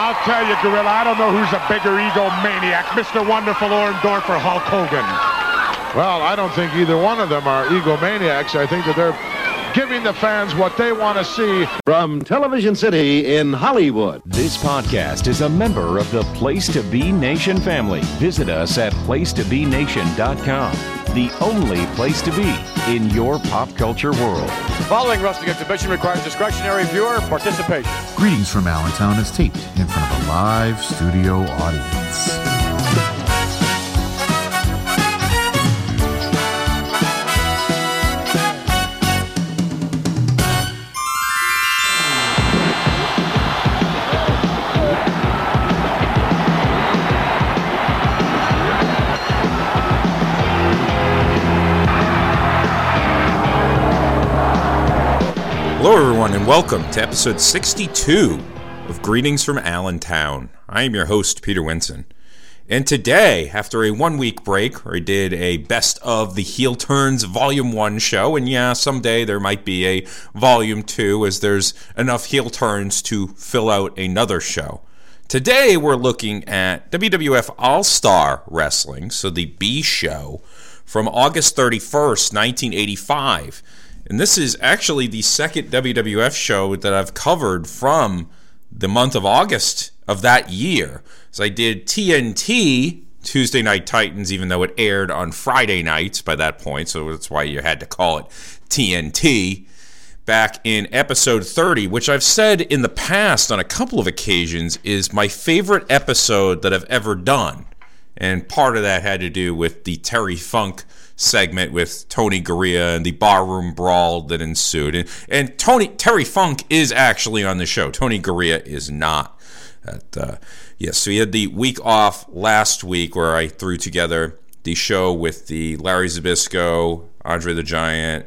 I'll tell you, Gorilla, I don't know who's a bigger egomaniac, Mr. Wonderful Orndorff or Hulk Hogan. Well, I don't think either one of them are egomaniacs. I think that they're giving the fans what they want to see. From Television City in Hollywood. This podcast is a member of the Place to Be Nation family. Visit us at placetobenation.com. The only place to be in your pop culture world. Following wrestling exhibition requires discretionary viewer participation. Greetings from Allentown is taped in front of a live studio audience. Everyone, and welcome to episode 62 of Greetings from Allentown. I am your host, Peter Winson. And today, after a one week break I did a best of the Heel Turns Volume 1 show, and yeah, someday there might be a Volume 2 as there's enough heel turns to fill out another show. Today, we're looking at WWF All Star Wrestling, so the B show from August 31st, 1985. And this is actually the second WWF show that I've covered from the month of August of that year. So I did TNT, Tuesday Night Titans, even though it aired on Friday nights by that point. So that's why you had to call it TNT back in episode 30, which I've said in the past on a couple of occasions is my favorite episode that I've ever done. And part of that had to do with the Terry Funk segment with Tony Garea and the barroom brawl that ensued. And, and Tony Terry Funk is actually on the show. Tony Garea is not. At, uh, yes, so we had the week off last week where I threw together the show with the Larry Zbyszko, Andre the Giant,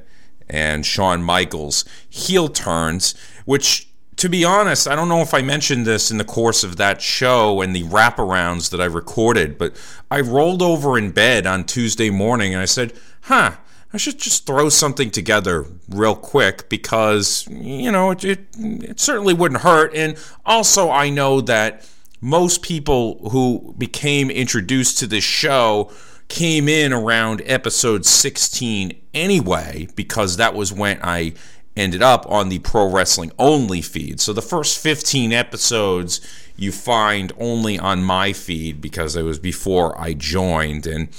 and Shawn Michaels heel turns, which to be honest, I don't know if I mentioned this in the course of that show and the wraparounds that I recorded, but I rolled over in bed on Tuesday morning and I said, huh, I should just throw something together real quick because, you know, it, it, it certainly wouldn't hurt. And also, I know that most people who became introduced to this show came in around episode 16 anyway, because that was when I ended up on the pro wrestling only feed. So the first 15 episodes you find only on my feed because it was before I joined. And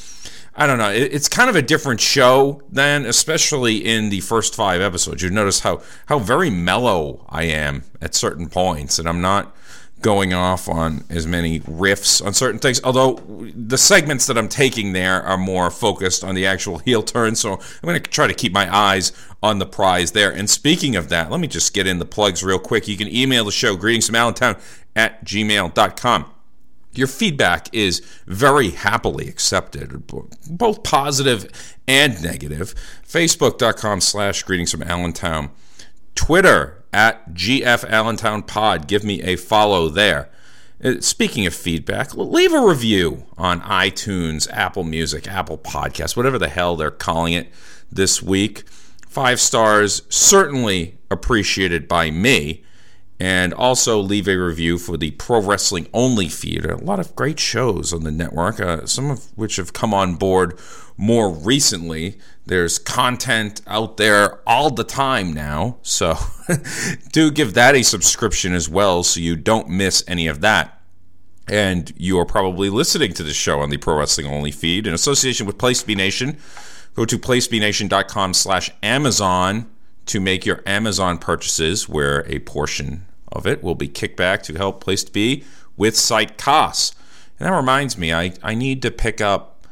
I don't know, it's kind of a different show then, especially in the first five episodes. You notice how, how very mellow I am at certain points, and I'm not going off on as many riffs on certain things. Although the segments that I'm taking there are more focused on the actual heel turn, so I'm going to try to keep my eyes on the prize there. And speaking of that, let me just get in the plugs real quick. You can email the show, greetings from Allentown at gmail.com. Your feedback is very happily accepted, both positive and negative. Facebook.com slash greetings from Allentown. Twitter at GF Allentown Pod. Give me a follow there. Uh, speaking of feedback, leave a review on iTunes, Apple Music, Apple Podcasts, whatever the hell they're calling it this week. Five stars, certainly appreciated by me. And also leave a review for the Pro Wrestling Only feed. A lot of great shows on the network, uh, some of which have come on board more recently. There's content out there all the time now. So do give that a subscription as well so you don't miss any of that. And you are probably listening to the show on the Pro Wrestling Only feed in association with Place B Nation. Go to placebnation.com slash Amazon to make your Amazon purchases, where a portion of it will be kicked back to help Place to Be with site costs. And that reminds me, I, I need to pick up.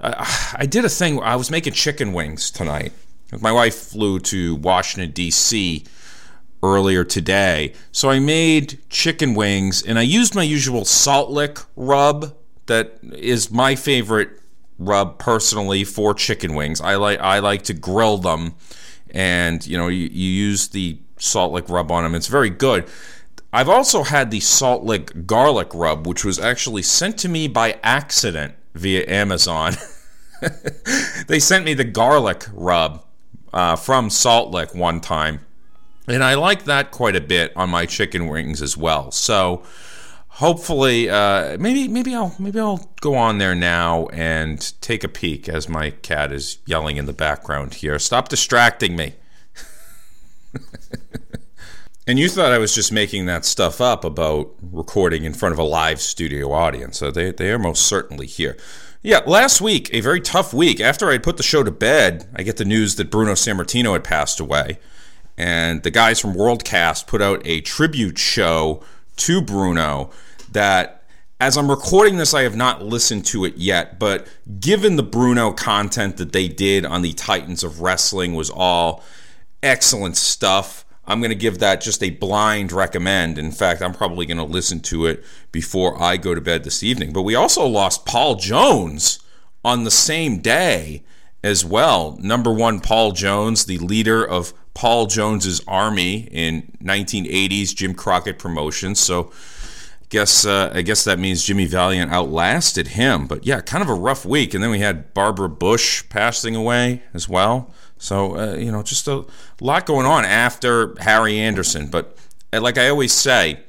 Uh, I did a thing. I was making chicken wings tonight. My wife flew to Washington D.C. earlier today, so I made chicken wings, and I used my usual salt lick rub that is my favorite rub personally for chicken wings. I like I like to grill them, and you know you, you use the salt lick rub on them. It's very good. I've also had the salt lick garlic rub, which was actually sent to me by accident via Amazon. they sent me the garlic rub uh, from Salt Lick one time, and I like that quite a bit on my chicken wings as well. So hopefully, uh, maybe maybe I'll maybe I'll go on there now and take a peek as my cat is yelling in the background here. Stop distracting me. and you thought I was just making that stuff up about recording in front of a live studio audience. So they, they are most certainly here. Yeah, last week, a very tough week. After I put the show to bed, I get the news that Bruno Sammartino had passed away. And the guys from Worldcast put out a tribute show to Bruno that as I'm recording this, I have not listened to it yet, but given the Bruno content that they did on the Titans of Wrestling was all excellent stuff. I'm going to give that just a blind recommend. In fact, I'm probably going to listen to it before I go to bed this evening. But we also lost Paul Jones on the same day as well. Number one, Paul Jones, the leader of Paul Jones's army in 1980s Jim Crockett Promotions. So guess uh, I guess that means Jimmy Valiant outlasted him. But yeah, kind of a rough week. And then we had Barbara Bush passing away as well. So uh, you know, just a lot going on after Harry Anderson. But uh, like I always say,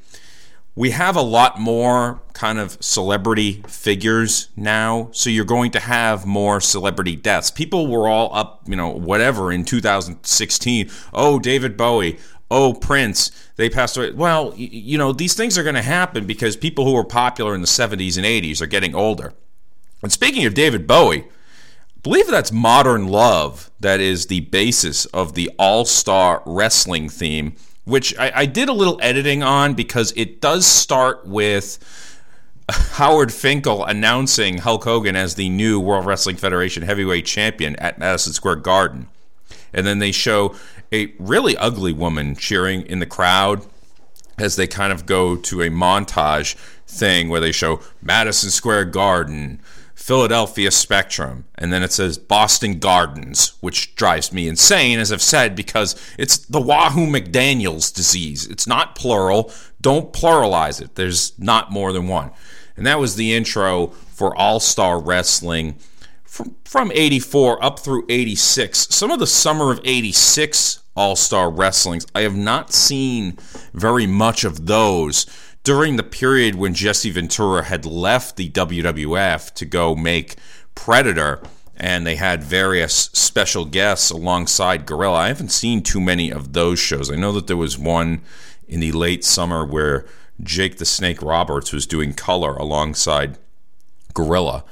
we have a lot more kind of celebrity figures now. So you're going to have more celebrity deaths. People were all up, you know, whatever in 2016. Oh, David Bowie oh, Prince, they passed away. Well, you know, these things are going to happen because people who were popular in the 70s and 80s are getting older. And speaking of David Bowie, I believe that's Modern Love that is the basis of the All Star Wrestling theme, which I, I did a little editing on because it does start with. Howard Finkel announcing Hulk Hogan as the new World Wrestling Federation heavyweight champion at Madison Square Garden. And then they show a really ugly woman cheering in the crowd as they kind of go to a montage thing where they show Madison Square Garden, Philadelphia Spectrum, and then it says Boston Gardens, which drives me insane, as I've said, because it's the Wahoo McDaniels disease. It's not plural. Don't pluralize it. There's not more than one. And that was the intro for All Star Wrestling from, from 84 up through 86. Some of the summer of 86 all Star Wrestlings. I have not seen very much of those during the period when Jesse Ventura had left the WWF to go make Predator, and they had various special guests alongside Gorilla. I haven't seen too many of those shows. I know that there was one in the late summer where Jake the Snake Roberts was doing color alongside Gorilla.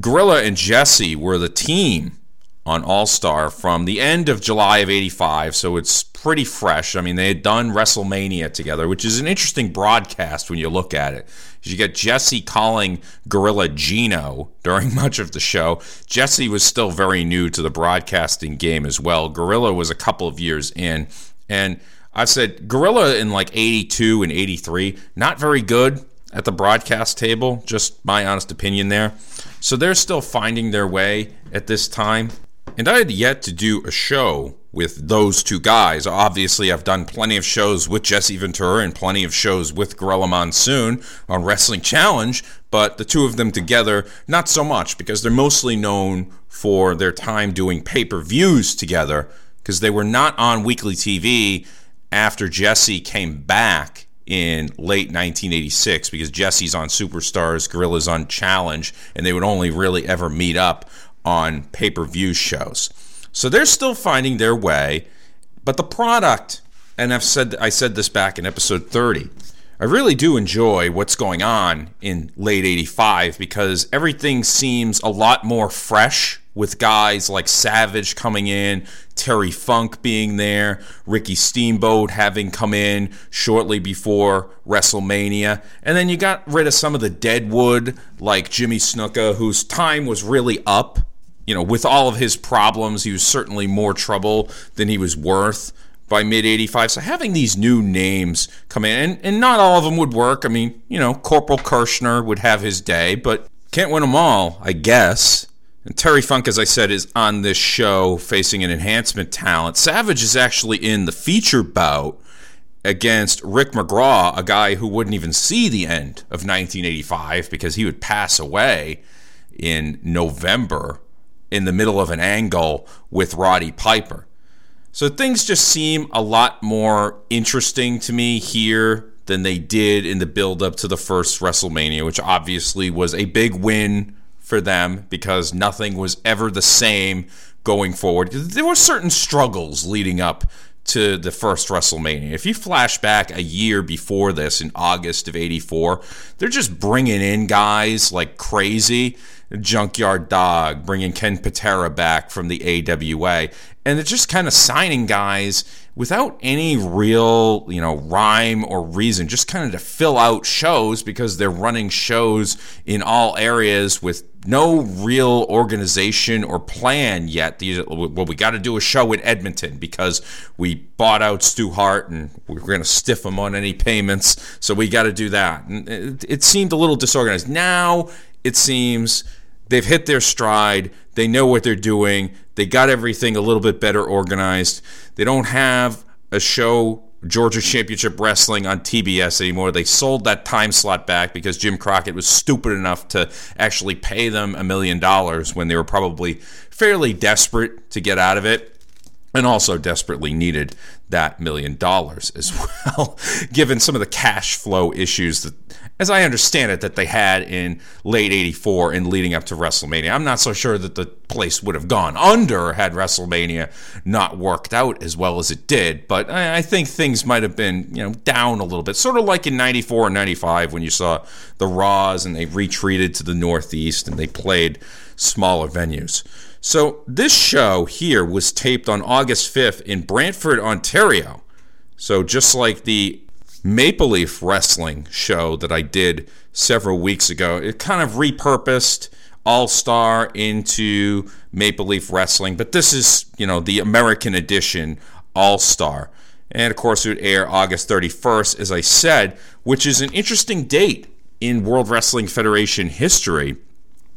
Gorilla and Jesse were the team on All Star from the end of July of 85, so it's pretty fresh. I mean, they had done WrestleMania together, which is an interesting broadcast when you look at it. You get Jesse calling Gorilla Gino during much of the show. Jesse was still very new to the broadcasting game as well. Gorilla was a couple of years in, and I said Gorilla in like 82 and 83, not very good at the broadcast table, just my honest opinion there. So they're still finding their way at this time. And I had yet to do a show with those two guys. Obviously, I've done plenty of shows with Jesse Ventura and plenty of shows with Gorilla Monsoon on Wrestling Challenge, but the two of them together, not so much because they're mostly known for their time doing pay per views together because they were not on weekly TV after Jesse came back in late 1986 because Jesse's on Superstars, Gorilla's on Challenge, and they would only really ever meet up on pay per view shows. So they're still finding their way, but the product, and I've said I said this back in episode 30. I really do enjoy what's going on in late 85 because everything seems a lot more fresh with guys like Savage coming in, Terry Funk being there, Ricky Steamboat having come in shortly before WrestleMania. And then you got rid of some of the deadwood like Jimmy Snuka, whose time was really up you know, with all of his problems, he was certainly more trouble than he was worth by mid 85. So having these new names come in, and, and not all of them would work. I mean, you know, Corporal Kirchner would have his day, but can't win them all, I guess. And Terry Funk, as I said, is on this show facing an enhancement talent. Savage is actually in the feature bout against Rick McGraw, a guy who wouldn't even see the end of 1985 because he would pass away in November in the middle of an angle with Roddy Piper. So things just seem a lot more interesting to me here than they did in the build up to the first WrestleMania, which obviously was a big win for them because nothing was ever the same going forward. There were certain struggles leading up to the first WrestleMania. If you flash back a year before this in August of 84, they're just bringing in guys like crazy. Junkyard Dog, bringing Ken Patera back from the AWA. And they're just kind of signing guys without any real, you know, rhyme or reason, just kind of to fill out shows because they're running shows in all areas with no real organization or plan yet. well, we got to do a show in Edmonton because we bought out Stu Hart and we're going to stiff him on any payments. So we got to do that. And it, it seemed a little disorganized. Now it seems they've hit their stride. They know what they're doing. They got everything a little bit better organized. They don't have a show Georgia Championship Wrestling on TBS anymore. They sold that time slot back because Jim Crockett was stupid enough to actually pay them a million dollars when they were probably fairly desperate to get out of it and also desperately needed that million dollars as well, given some of the cash flow issues that, as I understand it, that they had in late 84 and leading up to WrestleMania. I'm not so sure that the place would have gone under had WrestleMania not worked out as well as it did, but I think things might have been, you know, down a little bit. Sort of like in 94 and 95 when you saw the Raws and they retreated to the Northeast and they played smaller venues. So this show here was taped on August 5th in Brantford, Ontario. So just like the Maple Leaf Wrestling show that I did several weeks ago, it kind of repurposed All Star into Maple Leaf Wrestling, but this is, you know, the American edition All Star. And of course, it would air August 31st, as I said, which is an interesting date in World Wrestling Federation history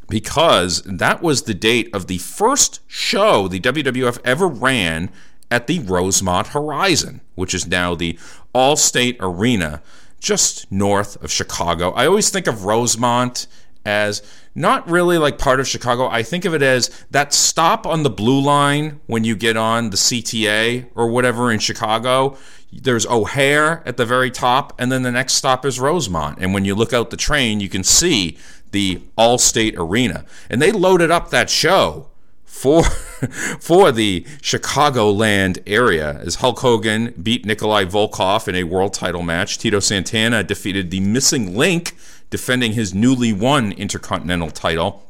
because that was the date of the first show the WWF ever ran at the Rosemont Horizon, which is now the Allstate Arena just north of Chicago. I always think of Rosemont as not really like part of Chicago. I think of it as that stop on the blue line when you get on the CTA or whatever in Chicago. There's O'Hare at the very top, and then the next stop is Rosemont. And when you look out the train, you can see the Allstate Arena, and they loaded up that show for for the Chicagoland area as Hulk Hogan beat Nikolai Volkov in a world title match. Tito Santana defeated the missing link, defending his newly won Intercontinental title.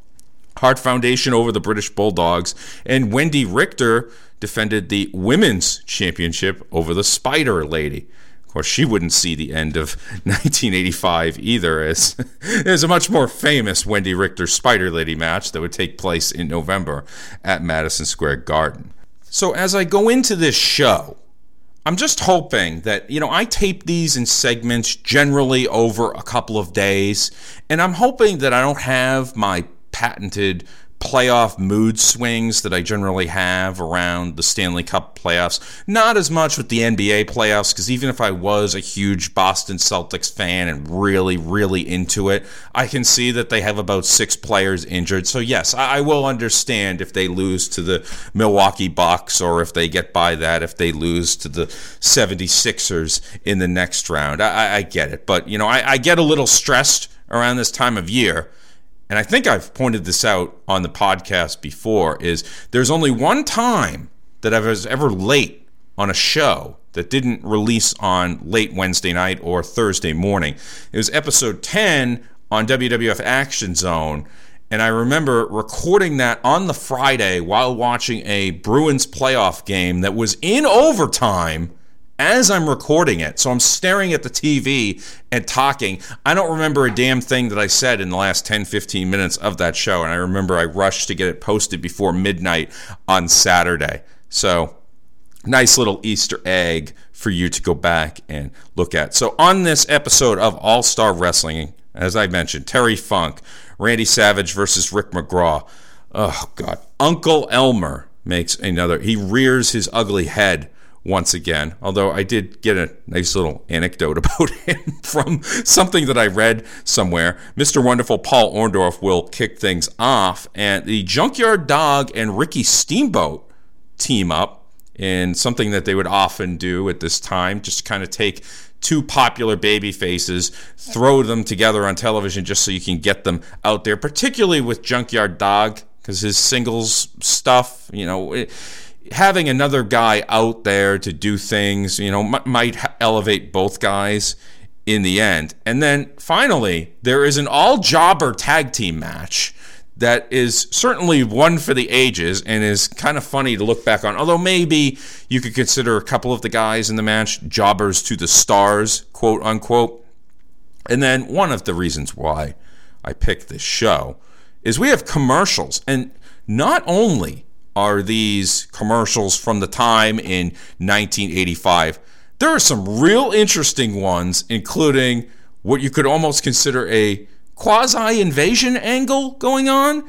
Hart Foundation over the British Bulldogs, and Wendi Richter defended the Women's Championship over the Spider Lady course, she wouldn't see the end of 1985 either, as there's a much more famous Wendi Richter Spider Lady match that would take place in November at Madison Square Garden. So, as I go into this show, I'm just hoping that, you know, I tape these in segments generally over a couple of days, and I'm hoping that I don't have my patented playoff mood swings that I generally have around the Stanley Cup playoffs. Not as much with the NBA playoffs, because even if I was a huge Boston Celtics fan and really, really into it, I can see that they have about six players injured. So, yes, I, will understand if they lose to the Milwaukee Bucks or if they get by that, if they lose to the 76ers in the next round. I, I get it. But, you know, I, I get a little stressed around this time of year and I think I've pointed this out on the podcast before, is there's only one time that I was ever late on a show that didn't release on late Wednesday night or Thursday morning. It was episode 10 on WWF Action Zone. And I remember recording that on the Friday while watching a Bruins playoff game that was in overtime as I'm recording it. So I'm staring at the TV and talking. I don't remember a damn thing that I said in the last 10, 15 minutes of that show. And I remember I rushed to get it posted before midnight on Saturday. So nice little Easter egg for you to go back and look at. So on this episode of All Star Wrestling, as I mentioned, Terry Funk, Randy Savage versus Rick McGraw. Oh, God. Uncle Elmer makes another, he rears his ugly head once again. Although I did get a nice little anecdote about him from something that I read somewhere. Mr. Wonderful Paul Orndorff will kick things off, and the Junkyard Dog and Ricky Steamboat team up in something that they would often do at this time, just to kind of take two popular baby faces, throw them together on television just so you can get them out there, particularly with Junkyard Dog, because his singles stuff, you know. It, having another guy out there to do things, you know, m- might elevate both guys in the end. And then finally, there is an all jobber tag team match that is certainly one for the ages and is kind of funny to look back on. Although maybe you could consider a couple of the guys in the match jobbers to the stars, quote unquote. And then one of the reasons why I picked this show is we have commercials. And not only are these commercials from the time in 1985, there are some real interesting ones, including what you could almost consider a quasi invasion angle going on.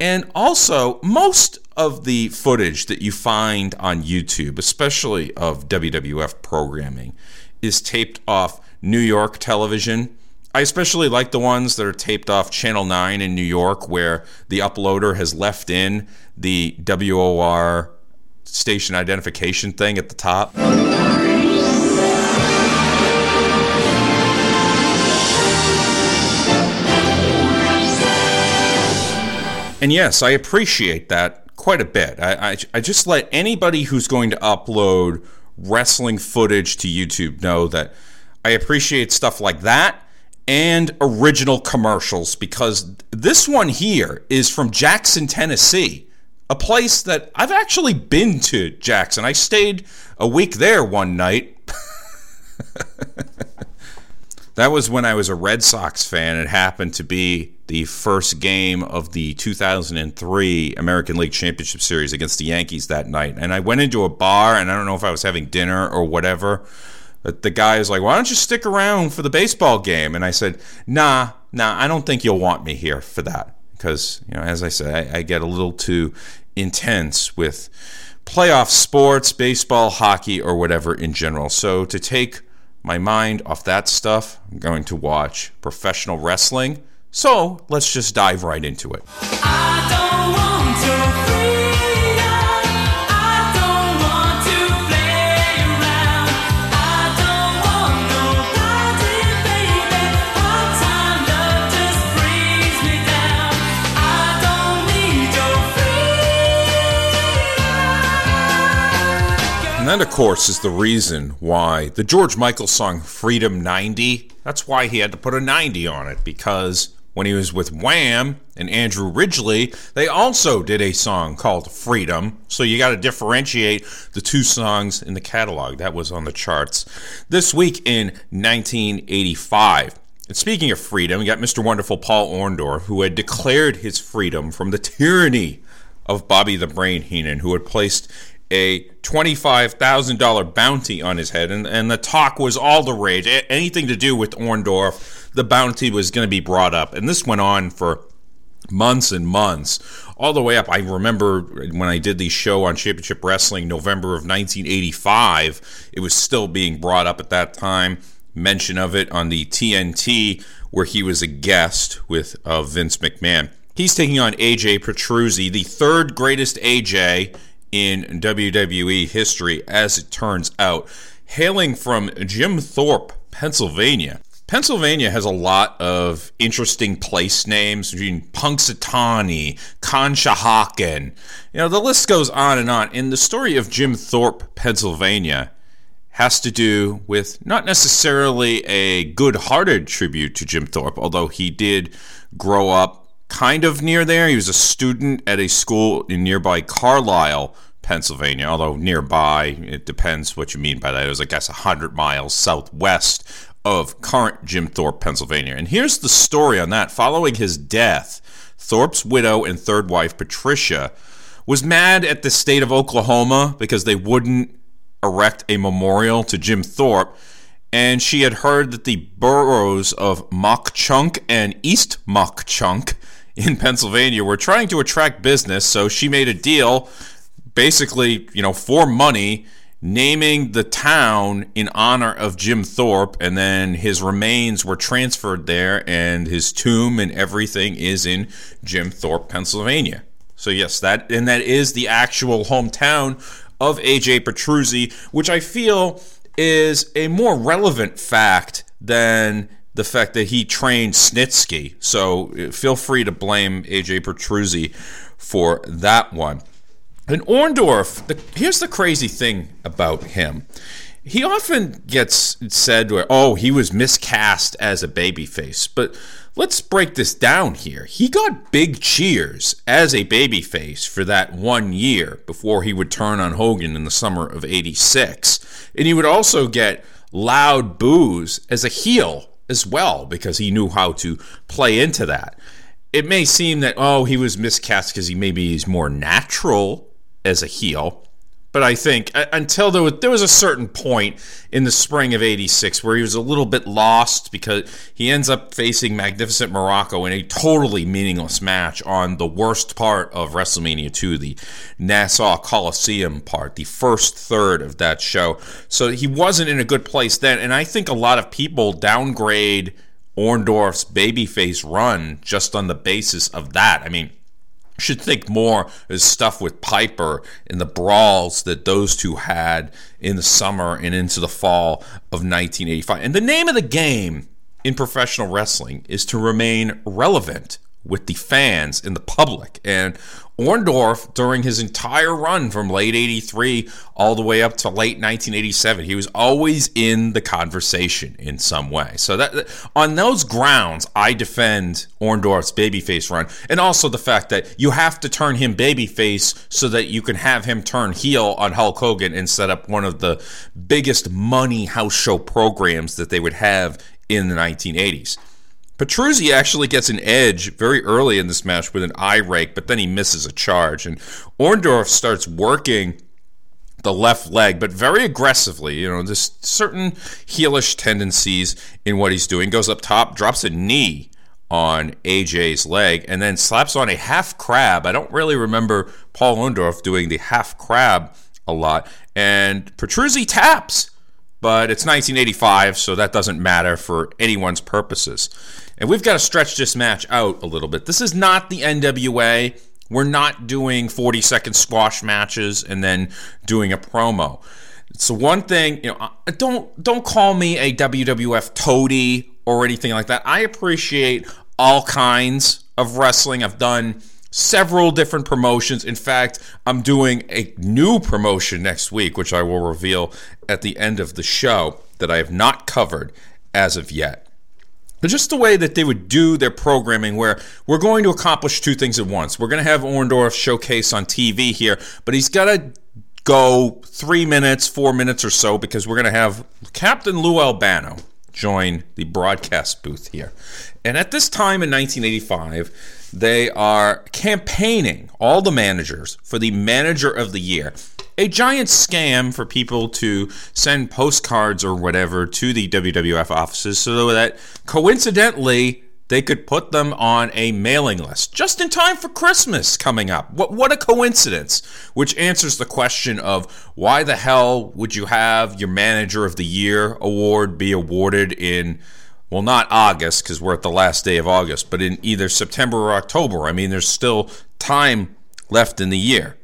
And also, most of the footage that you find on YouTube, especially of WWF programming, is taped off New York television. I especially like the ones that are taped off Channel 9 in New York, where the uploader has left in the WOR station identification thing at the top. And yes, I appreciate that quite a bit. I, I, I, just let anybody who's going to upload wrestling footage to YouTube know that I appreciate stuff like that and original commercials because this one here is from Jackson, Tennessee, a place that I've actually been to, Jackson. I stayed a week there one night. that was when I was a Red Sox fan. It happened to be the first game of the 2003 American League Championship Series against the Yankees that night. And I went into a bar, and I don't know if I was having dinner or whatever. But the guy is like, "Why don't you stick around for the baseball game?" And I said, "Nah, nah, I don't think you'll want me here for that because you know, as I said, I, I get a little too intense with playoff sports, baseball, hockey, or whatever in general. So to take my mind off that stuff, I'm going to watch professional wrestling." So let's just dive right into it. That, of course, is the reason why the George Michael song Freedom 90, that's why he had to put a 90 on it, because when he was with Wham and Andrew Ridgeley, they also did a song called Freedom. So you got to differentiate the two songs in the catalog. That was on the charts. This week in 1985. And speaking of freedom, we got Mr. Wonderful Paul Orndorff, who had declared his freedom from the tyranny of Bobby the Brain Heenan, who had placed a $25,000 bounty on his head. And, and the talk was all the rage. Anything to do with Orndorff the bounty was going to be brought up. And this went on for months and months, all the way up. I remember when I did the show on Championship Wrestling, November of 1985, it was still being brought up at that time. Mention of it on the TNT, where he was a guest with uh, Vince McMahon. He's taking on AJ Petruzzi, the third greatest AJ in WWE history, as it turns out, hailing from Jim Thorpe, Pennsylvania. Pennsylvania has a lot of interesting place names between Punxsutawney, Conshohocken. You know, the list goes on and on. And the story of Jim Thorpe, Pennsylvania, has to do with not necessarily a good hearted tribute to Jim Thorpe, although he did grow up kind of near there. He was a student at a school in nearby Carlisle, Pennsylvania, although nearby, it depends what you mean by that. It was, I guess, 100 miles southwest of current Jim Thorpe, Pennsylvania. And here's the story on that. Following his death, Thorpe's widow and third wife, Patricia, was mad at the state of Oklahoma because they wouldn't erect a memorial to Jim Thorpe. And she had heard that the boroughs of Mauch Chunk and East Mauch Chunk in Pennsylvania were trying to attract business. So she made a deal, basically, you know, for money naming the town in honor of Jim Thorpe, and then his remains were transferred there, and his tomb and everything is in Jim Thorpe, Pennsylvania. So yes, that and that is the actual hometown of AJ Petruzzi, which I feel is a more relevant fact than the fact that he trained Snitsky. So uh, feel free to blame AJ Petruzzi for that one. And Orndorff, the, here's the crazy thing about him. He often gets said, oh, he was miscast as a babyface. But let's break this down here. He got big cheers as a babyface for that one year before he would turn on Hogan in the summer of 86. And he would also get loud boos as a heel as well because he knew how to play into that. It may seem that, oh, he was miscast because he maybe is more natural as a heel. But I think uh, until there was, there was a certain point in the spring of 86 where he was a little bit lost because he ends up facing Magnificent Morocco in a totally meaningless match on the worst part of WrestleMania 2, the Nassau Coliseum part, the first third of that show. So he wasn't in a good place then. And I think a lot of people downgrade Orndorff's babyface run just on the basis of that. I mean, should think more is stuff with Piper and the brawls that those two had in the summer and into the fall of 1985. And the name of the game in professional wrestling is to remain relevant with the fans and the public. And Orndorff, during his entire run from late 83 all the way up to late 1987, he was always in the conversation in some way. So that on those grounds, I defend Orndorff's babyface run. And also the fact that you have to turn him babyface so that you can have him turn heel on Hulk Hogan and set up one of the biggest money house show programs that they would have in the 1980s. Petruzzi actually gets an edge very early in this match with an eye rake, but then he misses a charge. And Orndorff starts working the left leg, but very aggressively. You know, there's certain heelish tendencies in what he's doing. Goes up top, drops a knee on AJ's leg, and then slaps on a half crab. I don't really remember Paul Orndorff doing the half crab a lot. And Petruzzi taps, but it's 1985, so that doesn't matter for anyone's purposes. And we've got to stretch this match out a little bit. This is not the NWA. We're not doing 40 second squash matches and then doing a promo. So one thing, you know, don't don't call me a WWF toady or anything like that. I appreciate all kinds of wrestling. I've done several different promotions. In fact, I'm doing a new promotion next week, which I will reveal at the end of the show that I have not covered as of yet. But just the way that they would do their programming, where we're going to accomplish two things at once. We're going to have Orndorff showcase on TV here, but he's got to go three minutes, four minutes or so, because we're going to have Captain Lou Albano join the broadcast booth here. And at this time in 1985, they are campaigning, all the managers, for the manager of the year a giant scam for people to send postcards or whatever to the WWF offices so that coincidentally they could put them on a mailing list just in time for Christmas coming up. What what a coincidence, which answers the question of why the hell would you have your manager of the year award be awarded in well not August because we're at the last day of August, but in either September or October. I mean there's still time left in the year.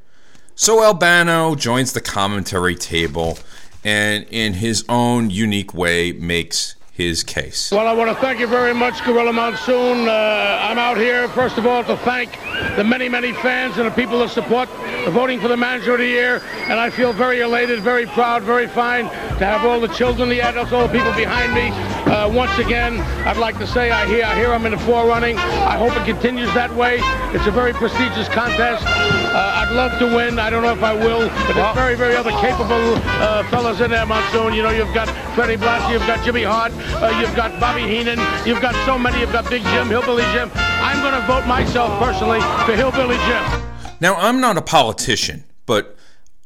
So Albano joins the commentary table and, in his own unique way, makes his case. Well, I want to thank you very much, Gorilla Monsoon. Uh, I'm out here, first of all, to thank the many, many fans and the people that support the voting for the manager of the year. And I feel very elated, very proud, very fine to have all the children, the adults, all the people behind me. Uh, once again, I'd like to say I hear, I hear I'm in the forerunning. I hope it continues that way. It's a very prestigious contest. Uh, I'd love to win. I don't know if I will, but there's very, very other capable uh, fellas in there, Monsoon. You know, you've got Freddie Blassie, you've got Jimmy Hart, uh, you've got Bobby Heenan, you've got so many, you've got Big Jim, Hillbilly Jim. I'm going to vote myself personally for Hillbilly Jim. Now, I'm not a politician, but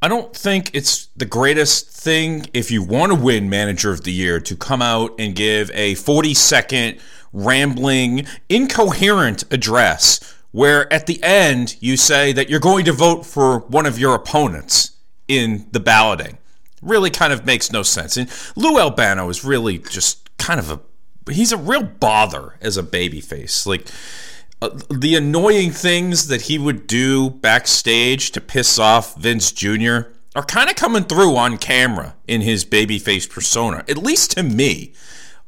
I don't think it's the greatest thing if you want to win Manager of the Year to come out and give a 40 second, rambling, incoherent address where at the end you say that you're going to vote for one of your opponents in the balloting. Really kind of makes no sense. And Lou Albano is really just kind of a he's a real bother as a babyface. Like uh, the annoying things that he would do backstage to piss off Vince Jr. are kind of coming through on camera in his babyface persona, at least to me.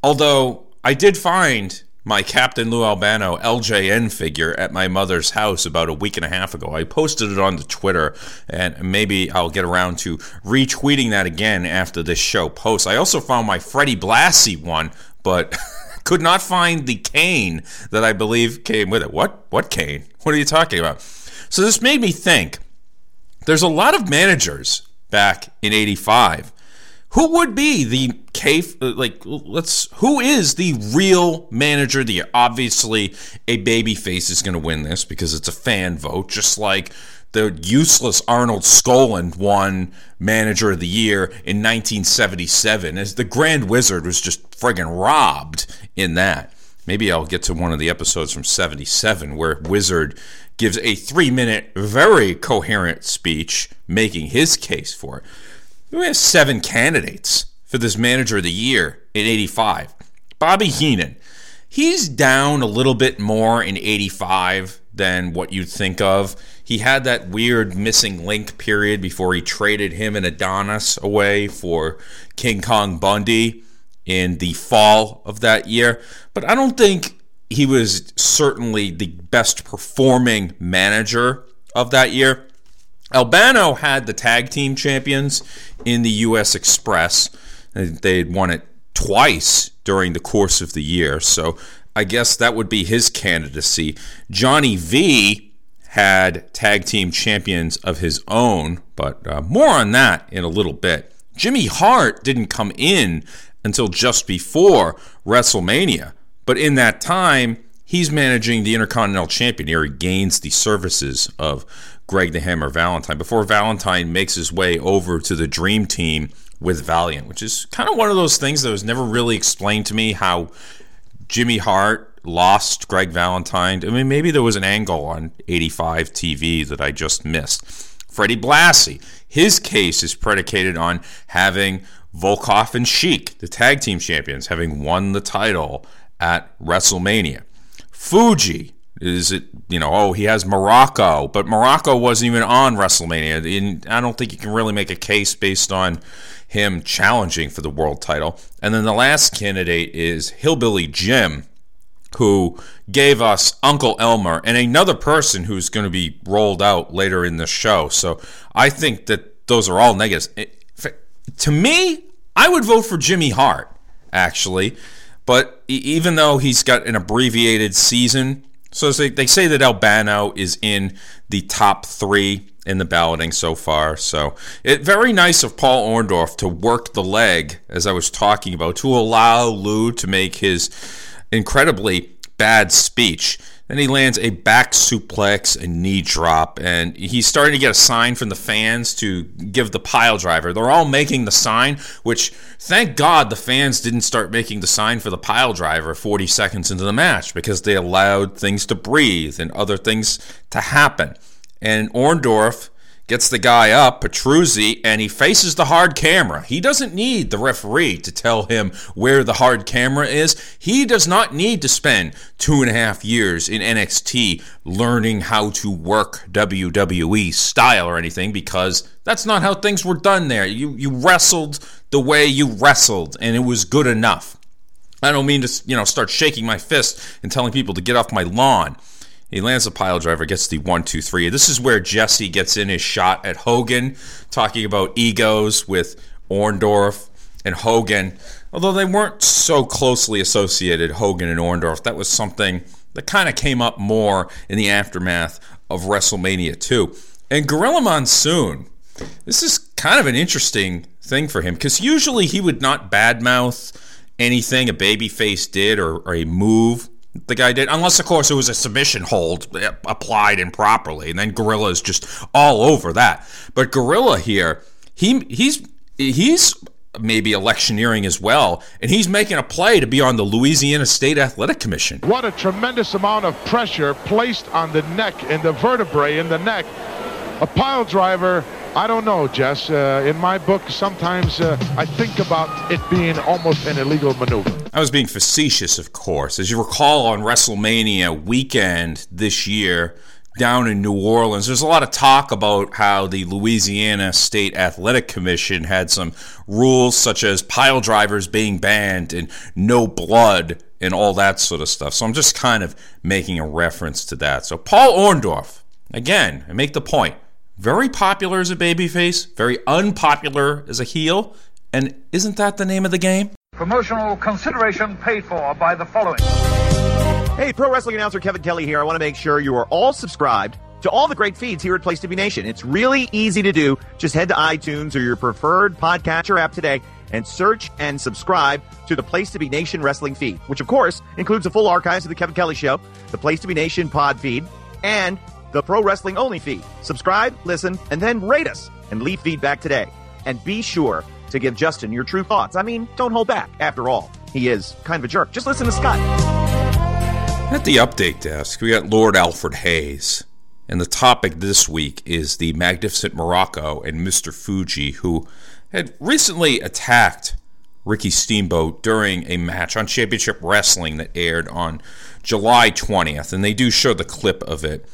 Although I did find my Captain Lou Albano LJN figure at my mother's house about a week and a half ago. I posted it on the Twitter, and maybe I'll get around to retweeting that again after this show posts. I also found my Freddie Blassie one, but could not find the cane that I believe came with it. What? What cane? What are you talking about? So this made me think. There's a lot of managers back in '85 who would be the K uh, like let's who is the real manager the obviously a baby face is going to win this because it's a fan vote just like the useless Arnold Skaaland won manager of the year in 1977 as the Grand Wizard was just friggin' robbed in that. Maybe I'll get to one of the episodes from 77 where Wizard gives a 3 minute very coherent speech making his case for it we have seven candidates for this manager of the year in 85. Bobby Heenan. He's down a little bit more in 85 than what you'd think of. He had that weird missing link period before he traded him and Adonis away for King Kong Bundy in the fall of that year. But I don't think he was certainly the best performing manager of that year. Albano had the tag team champions in the U.S. Express. They had won it twice during the course of the year, so I guess that would be his candidacy. Johnny V had tag team champions of his own, but uh, more on that in a little bit. Jimmy Hart didn't come in until just before WrestleMania, but in that time, he's managing the Intercontinental Champion here. He gains the services of Greg the Hammer Valentine before Valentine makes his way over to the Dream Team with Valiant, which is kind of one of those things that was never really explained to me how Jimmy Hart lost Greg Valentine. I mean, maybe there was an angle on 85 TV that I just missed. Freddie Blassie, his case is predicated on having Volkoff and Sheik, the tag team champions, having won the title at WrestleMania. Fuji, is it, you know, oh, he has Morocco, but Morocco wasn't even on WrestleMania. And I don't think you can really make a case based on him challenging for the world title. And then the last candidate is Hillbilly Jim, who gave us Uncle Elmer and another person who's going to be rolled out later in the show. So I think that those are all negatives. To me, I would vote for Jimmy Hart, actually. But even though he's got an abbreviated season, so they, they say that Albano is in the top three in the balloting so far. So it very nice of Paul Orndorff to work the leg, as I was talking about, to allow Lou to make his incredibly bad speech. Then he lands a back suplex, a knee drop, and he's starting to get a sign from the fans to give the pile driver. They're all making the sign, which thank God the fans didn't start making the sign for the pile driver 40 seconds into the match because they allowed things to breathe and other things to happen. And Orndorff gets the guy up, Petruzzi, and he faces the hard camera. He doesn't need the referee to tell him where the hard camera is. He does not need to spend two and a half years in NXT learning how to work WWE style or anything because that's not how things were done there. You, you wrestled the way you wrestled, and it was good enough. I don't mean to, you know, start shaking my fist and telling people to get off my lawn. He lands a pile driver, gets the one, two, three. This is where Jesse gets in his shot at Hogan, talking about egos with Orndorff and Hogan. Although they weren't so closely associated, Hogan and Orndorff, that was something that kind of came up more in the aftermath of WrestleMania 2. And Gorilla Monsoon, this is kind of an interesting thing for him because usually he would not badmouth anything a babyface did or, or a move the guy did, unless of course it was a submission hold eh, applied improperly, and then Gorilla is just all over that. But Gorilla here, he he's he's maybe electioneering as well, and he's making a play to be on the Louisiana State Athletic Commission. What a tremendous amount of pressure placed on the neck and the vertebrae in the neck. A pile driver I don't know, Jess. Uh, in my book, sometimes uh, I think about it being almost an illegal maneuver. I was being facetious, of course. As you recall, on WrestleMania weekend this year, down in New Orleans. There's a lot of talk about how the Louisiana State Athletic Commission had some rules such as pile drivers being banned and no blood and all that sort of stuff. So I'm just kind of making a reference to that. So Paul Orndorff, again, I make the point, very popular as a babyface, very unpopular as a heel, and isn't that the name of the game? Promotional consideration paid for by the following. Hey, pro wrestling announcer Kevin Kelly here. I want to make sure you are all subscribed to all the great feeds here at Place to Be Nation. It's really easy to do. Just head to iTunes or your preferred podcatcher app today and search and subscribe to the Place to Be Nation wrestling feed, which of course includes the full archives of the Kevin Kelly Show, the Place to Be Nation pod feed, and the pro wrestling only feed. Subscribe, listen, and then rate us and leave feedback today. And be sure to give Justin your true thoughts. I mean, don't hold back. After all, he is kind of a jerk. Just listen to Scott. At the update desk, we got Lord Alfred Hayes. And the topic this week is the Magnificent Muraco and Mr. Fuji, who had recently attacked Ricky Steamboat during a match on Championship Wrestling that aired on July 20th. And they do show the clip of it.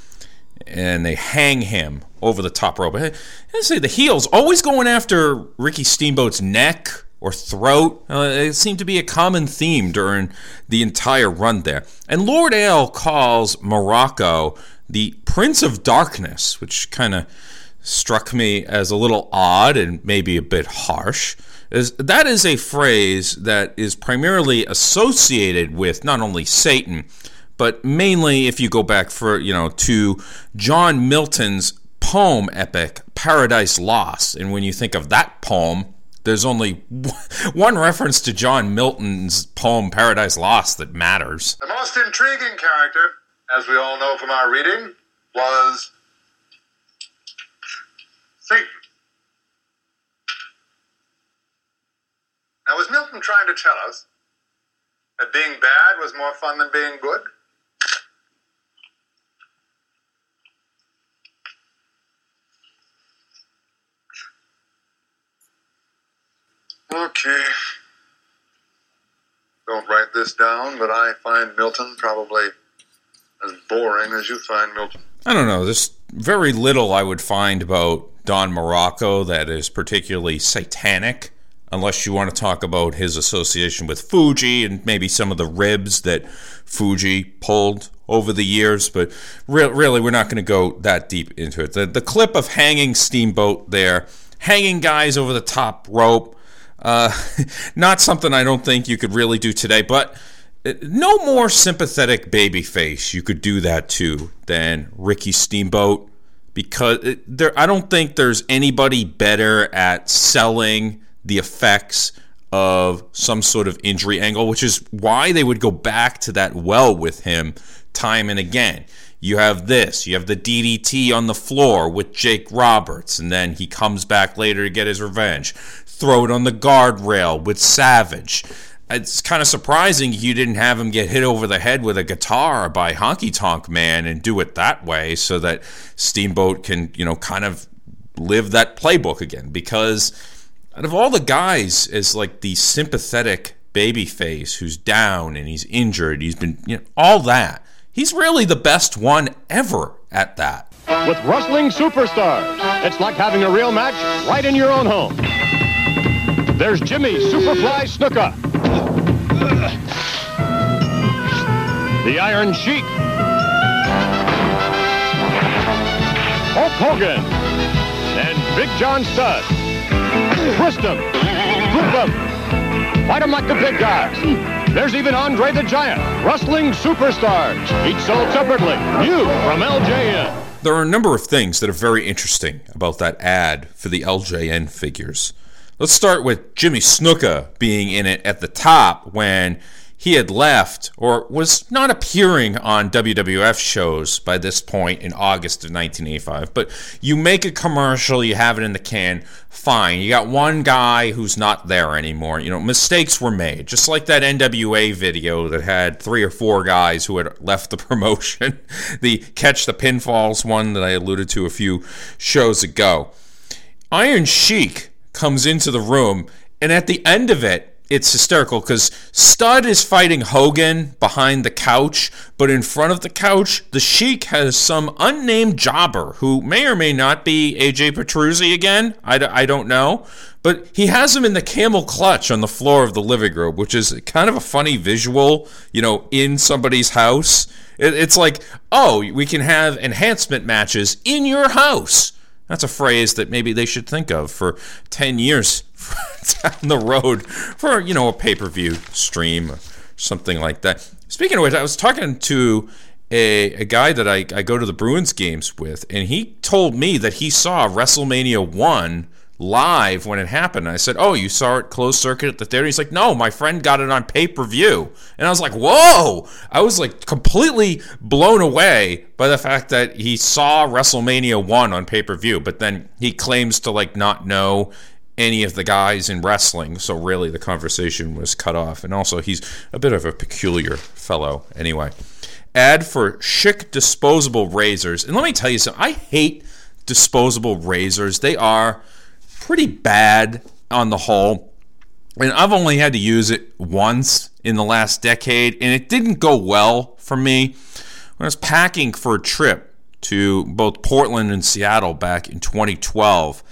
And they hang him over the top rope. I say the heels always going after Ricky Steamboat's neck or throat. Uh, it seemed to be a common theme during the entire run there. And Lord Ale calls Muraco the Prince of Darkness, which kind of struck me as a little odd and maybe a bit harsh. Is, that is a phrase that is primarily associated with not only Satan, but mainly if you go back for you know to John Milton's poem epic Paradise Lost, and when you think of that poem, there's only one reference to John Milton's poem Paradise Lost that matters. The most intriguing character, as we all know from our reading, was Satan. Now, was Milton trying to tell us that being bad was more fun than being good? Okay. Don't write this down, but I find Milton probably as boring as you find Milton. I don't know. There's very little I would find about Don Muraco that is particularly satanic, unless you want to talk about his association with Fuji and maybe some of the ribs that Fuji pulled over the years. But re- really, we're not going to go that deep into it. The, the clip of hanging Steamboat there, hanging guys over the top rope, uh, not something I don't think you could really do today, but uh, no more sympathetic babyface you could do that to than Ricky Steamboat because it, there I don't think there's anybody better at selling the effects of some sort of injury angle, which is why they would go back to that well with him time and again. You have this, you have the DDT on the floor with Jake Roberts, and then he comes back later to get his revenge. Throw it on the guardrail with Savage it's kind of surprising you didn't have him get hit over the head with a guitar by Honky Tonk Man and do it that way so that Steamboat can, you know, kind of live that playbook again. Because out of all the guys as like the sympathetic baby face who's down and he's injured, he's been, you know, all that, he's really the best one ever at that. With wrestling superstars, it's like having a real match right in your own home. There's Jimmy Superfly Snuka. The Iron Sheik. Hulk Hogan. And Big John Studd. Twist them. Group them. Fight them like the big guys. There's even Andre the Giant. Wrestling superstars. Each sold separately. New from LJN. There are a number of things that are very interesting about that ad for the LJN figures. Let's start with Jimmy Snuka being in it at the top when he had left or was not appearing on WWF shows by this point in August of 1985. But you make a commercial, you have it in the can, fine. You got one guy who's not there anymore. You know, mistakes were made. Just like that NWA video that had three or four guys who had left the promotion. the Catch the Pinfalls one that I alluded to a few shows ago. Iron Sheik comes into the room, and at the end of it, it's hysterical because Studd is fighting Hogan behind the couch, but in front of the couch, the Sheik has some unnamed jobber who may or may not be AJ Petrucci again. I, d- I don't know. But he has him in the camel clutch on the floor of the living room, which is kind of a funny visual, you know, in somebody's house. It, it's like, oh, we can have enhancement matches in your house. That's a phrase that maybe they should think of for 10 years down the road for, you know, a pay per view stream or something like that. Speaking of which, I was talking to a, a guy that I, I go to the Bruins games with, and he told me that he saw WrestleMania 1 live when it happened. I said, "Oh, you saw it closed circuit at the theater?" He's like, "No, my friend got it on pay per view," and I was like, "Whoa!" I was like completely blown away by the fact that he saw WrestleMania one on pay per view, but then he claims to like not know any of the guys in wrestling. So really, the conversation was cut off, and also he's a bit of a peculiar fellow. Anyway, ad for Schick disposable razors, and let me tell you something. I hate disposable razors. They are pretty bad on the whole. And I've only had to use it once in the last decade, and it didn't go well for me. When I was packing for a trip to both Portland and Seattle back in 2012,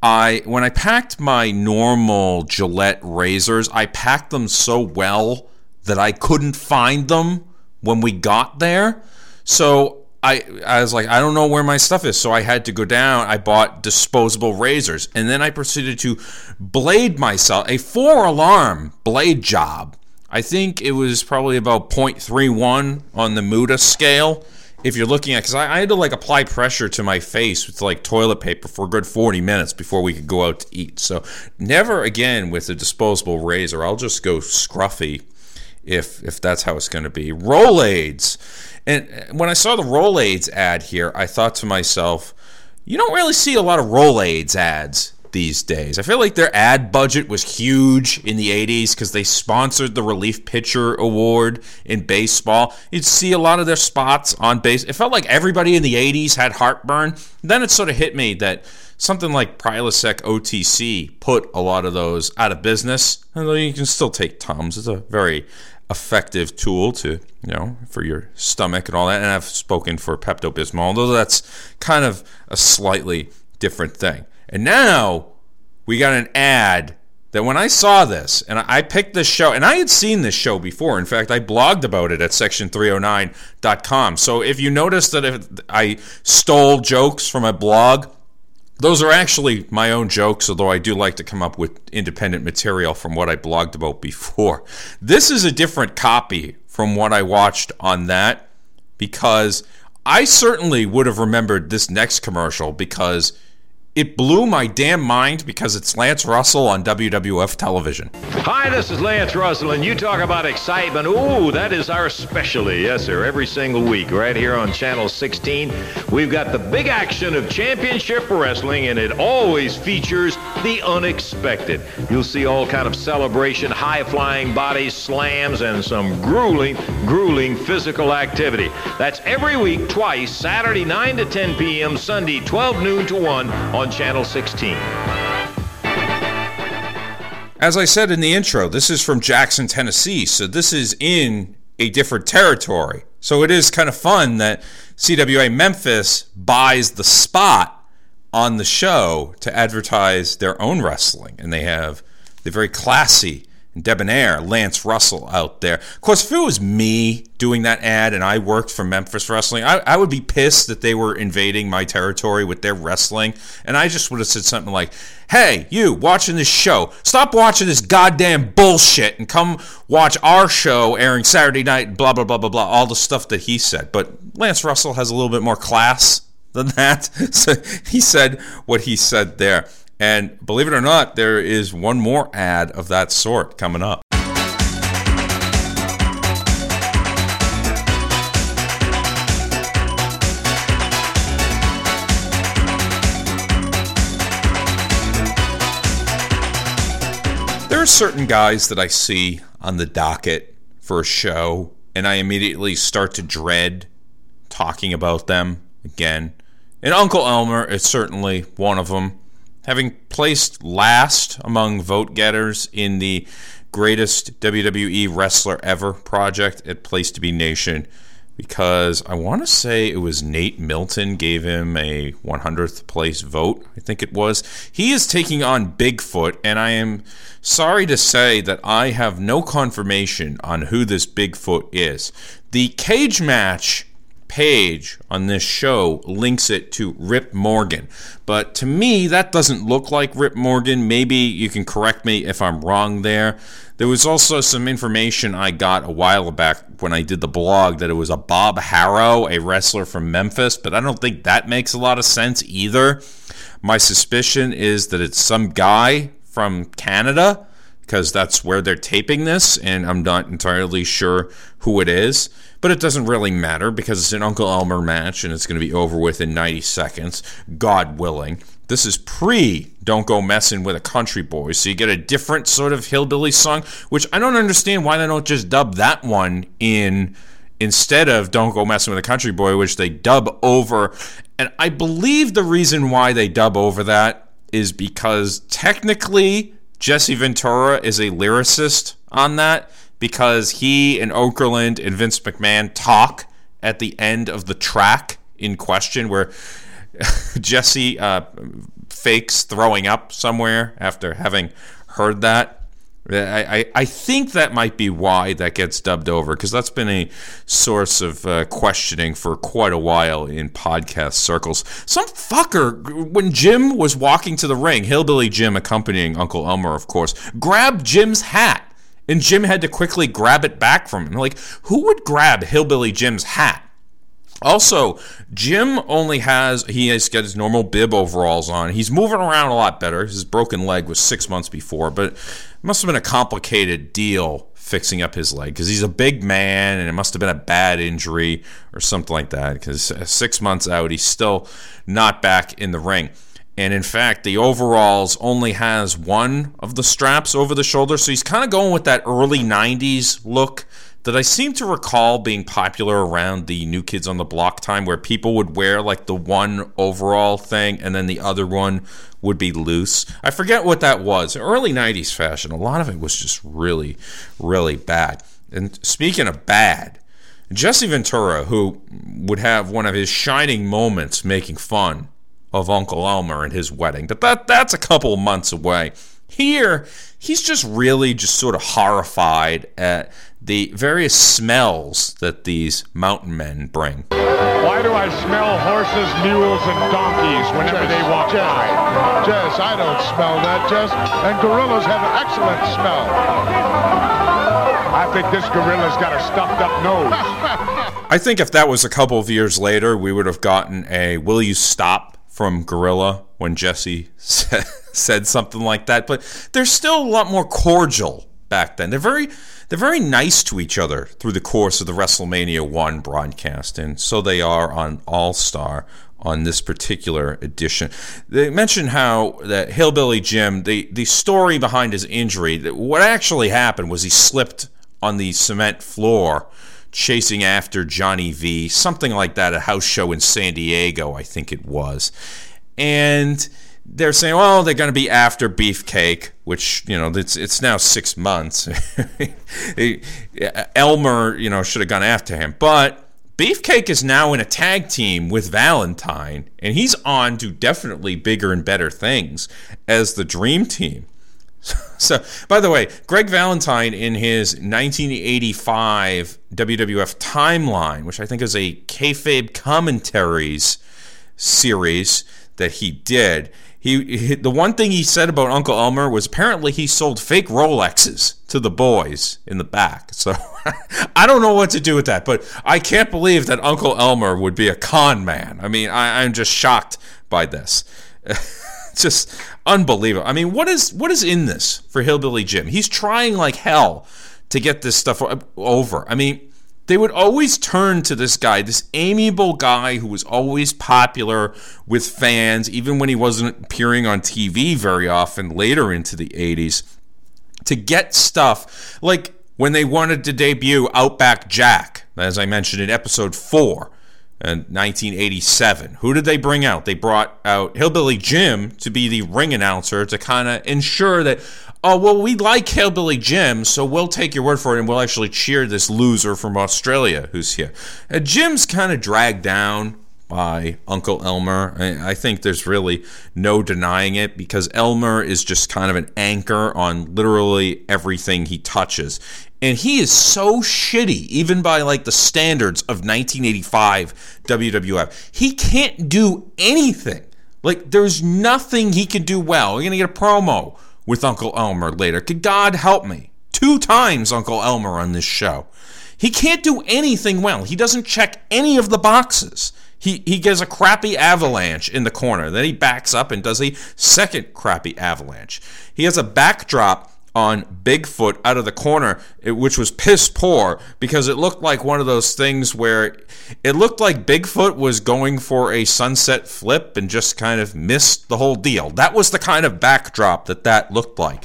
I when I packed my normal Gillette razors, I packed them so well that I couldn't find them when we got there. So I I was like, I don't know where my stuff is, so I had to go down. I bought disposable razors, and then I proceeded to blade myself a four alarm blade job. I think it was probably about 0.31 on the Muta scale. If you're looking at, because I, I had to like apply pressure to my face with like toilet paper for a good 40 minutes before we could go out to eat. So never again with a disposable razor. I'll just go scruffy if if that's how it's going to be. Rolaids. And when I saw the Rolaids ad here, I thought to myself, you don't really see a lot of Rolaids ads these days. I feel like their ad budget was huge in the 80s because they sponsored the Relief Pitcher Award in baseball. You'd see a lot of their spots on base. It felt like everybody in the 80s had heartburn. Then it sort of hit me that something like Prilosec OTC put a lot of those out of business. Although you can still take Tums. It's a very effective tool to you know for your stomach and all that and i've spoken for pepto-bismol although that's kind of a slightly different thing. And now we got an ad that when i saw this and i picked this show and i had seen this show before. In fact i blogged about it at section309.com so if you notice that i stole jokes from a blog those are actually my own jokes, although I do like to come up with independent material from what I blogged about before. This is a different copy from what I watched on that because I certainly would have remembered this next commercial because it blew my damn mind because it's Lance Russell on WWF television. Hi, this is Lance Russell, and you talk about excitement. Ooh, that is our specialty. Yes, sir. Every single week, right here on Channel 16, we've got the big action of championship wrestling, and it always features the unexpected. You'll see all kind of celebration, high-flying bodies, slams, and some grueling, grueling physical activity. That's every week, twice, Saturday 9 to 10 p.m., Sunday 12 noon to 1 on Channel 16. As I said in the intro, this is from Jackson, Tennessee, so this is in a different territory. So it is kind of fun that CWA Memphis buys the spot on the show to advertise their own wrestling, and they have the very classy debonair Lance Russell out there. Of course, if it was me doing that ad and I worked for Memphis Wrestling, I, I would be pissed that they were invading my territory with their wrestling, and I just would have said something like, "Hey, you watching this show? Stop watching this goddamn bullshit and come watch our show airing Saturday night." Blah blah blah blah blah. All the stuff that he said, but Lance Russell has a little bit more class than that. So he said what he said there. And believe it or not, there is one more ad of that sort coming up. There are certain guys that I see on the docket for a show, and I immediately start to dread talking about them again. And Uncle Elmer is certainly one of them having placed last among vote getters in the greatest WWE wrestler ever project at Place to Be Nation because I want to say it was Nate Milton gave him a 100th place vote. I think it was. He is taking on Bigfoot, and I am sorry to say that I have no confirmation on who this Bigfoot is. The cage match page on this show links it to Rip Morgan. But to me, that doesn't look like Rip Morgan. Maybe you can correct me if I'm wrong there. There was also some information I got a while back when I did the blog that it was a Bob Harrow, a wrestler from Memphis, but I don't think that makes a lot of sense either. My suspicion is that it's some guy from Canada because that's where they're taping this, and I'm not entirely sure who it is. But it doesn't really matter because it's an Uncle Elmer match and it's going to be over with in 90 seconds, God willing. This is pre Don't Go Messing with a Country Boy, so you get a different sort of hillbilly song, which I don't understand why they don't just dub that one in instead of Don't Go Messing with a Country Boy, which they dub over. And I believe the reason why they dub over that is because technically Jesse Ventura is a lyricist on that because he and Okerlund and Vince McMahon talk at the end of the track in question where Jesse uh, fakes throwing up somewhere after having heard that. I, I, I, think that might be why that gets dubbed over because that's been a source of uh, questioning for quite a while in podcast circles. Some fucker, when Jim was walking to the ring, Hillbilly Jim accompanying Uncle Elmer, of course, grabbed Jim's hat and Jim had to quickly grab it back from him. Like, who would grab Hillbilly Jim's hat? Also, Jim only has he has got his normal bib overalls on. He's moving around a lot better. His broken leg was six months before, but it must have been a complicated deal fixing up his leg because he's a big man and it must have been a bad injury or something like that. Because uh, six months out, he's still not back in the ring. And in fact, the overalls only has one of the straps over the shoulder. So he's kind of going with that early 90s look that I seem to recall being popular around the New Kids on the Block time, where people would wear like the one overall thing and then the other one would be loose. I forget what that was. Early 90s fashion, a lot of it was just really, really bad. And speaking of bad, Jesse Ventura, who would have one of his shining moments making fun of Uncle Elmer and his wedding, but that that's a couple of months away. Here, he's just really just sort of horrified at the various smells that these mountain men bring. Why do I smell horses, mules, and donkeys whenever Jess, they walk Jess, by? Jess, I don't smell that, Jess. And gorillas have an excellent smell. I think this gorilla's got a stuffed up nose. I think if that was a couple of years later, we would have gotten a "Will you stop?" From Gorilla when Jesse said something like that. But they're still a lot more cordial back then. They're very they're very nice to each other through the course of the WrestleMania 1 broadcast, and so they are on All Star on this particular edition. They mentioned how that Hillbilly Jim, the, the story behind his injury, what actually happened was he slipped on the cement floor chasing after Johnny V, something like that, a house show in San Diego, I think it was. And they're saying, well, they're going to be after Beefcake, which you know it's it's now six months. Uh, Elmer, you know, should have gone after him, but Beefcake is now in a tag team with Valentine, and he's on to definitely bigger and better things as the Dream Team. So, by the way, Greg Valentine in his 1985 WWF timeline, which I think is a kayfabe commentaries series that he did, he, he, the one thing he said about Uncle Elmer was apparently he sold fake Rolexes to the boys in the back. So I don't know what to do with that, but I can't believe that Uncle Elmer would be a con man. I mean, I, I'm just shocked by this. just unbelievable. I mean, what is what is in this for Hillbilly Jim? He's trying like hell to get this stuff over. I mean, they would always turn to this guy, this amiable guy who was always popular with fans, even when he wasn't appearing on TV very often later into the 80s, to get stuff like when they wanted to debut Outback Jack, as I mentioned in episode four in 1987. Who did they bring out? They brought out Hillbilly Jim to be the ring announcer to kind of ensure that, oh, well, we like Hillbilly Jim, so we'll take your word for it and we'll actually cheer this loser from Australia who's here. Uh, Jim's kind of dragged down by Uncle Elmer. I, I think there's really no denying it because Elmer is just kind of an anchor on literally everything he touches. And he is so shitty, even by like the standards of 1985 WWF. He can't do anything. Like, there's nothing he can do well. We're going to get a promo with Uncle Elmer later. Could God help me? Two times Uncle Elmer on this show. He can't do anything well. He doesn't check any of the boxes. He, he gets a crappy avalanche in the corner. Then he backs up and does a second crappy avalanche. He has a backdrop on Bigfoot out of the corner, which was piss poor because it looked like one of those things where it looked like Bigfoot was going for a sunset flip and just kind of missed the whole deal. That was the kind of backdrop that that looked like.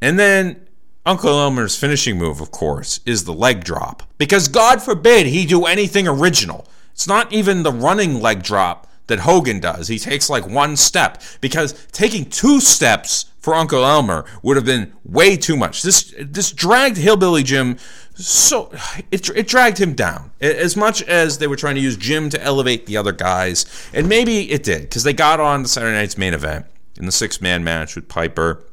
And then Uncle Elmer's finishing move, of course, is the leg drop because God forbid he do anything original. It's not even the running leg drop that Hogan does. He takes like one step because taking two steps for Uncle Elmer would have been way too much. This this dragged Hillbilly Jim so it, it dragged him down as much as they were trying to use Jim to elevate the other guys, and maybe it did because they got on the Saturday night's main event in the six man match with Piper,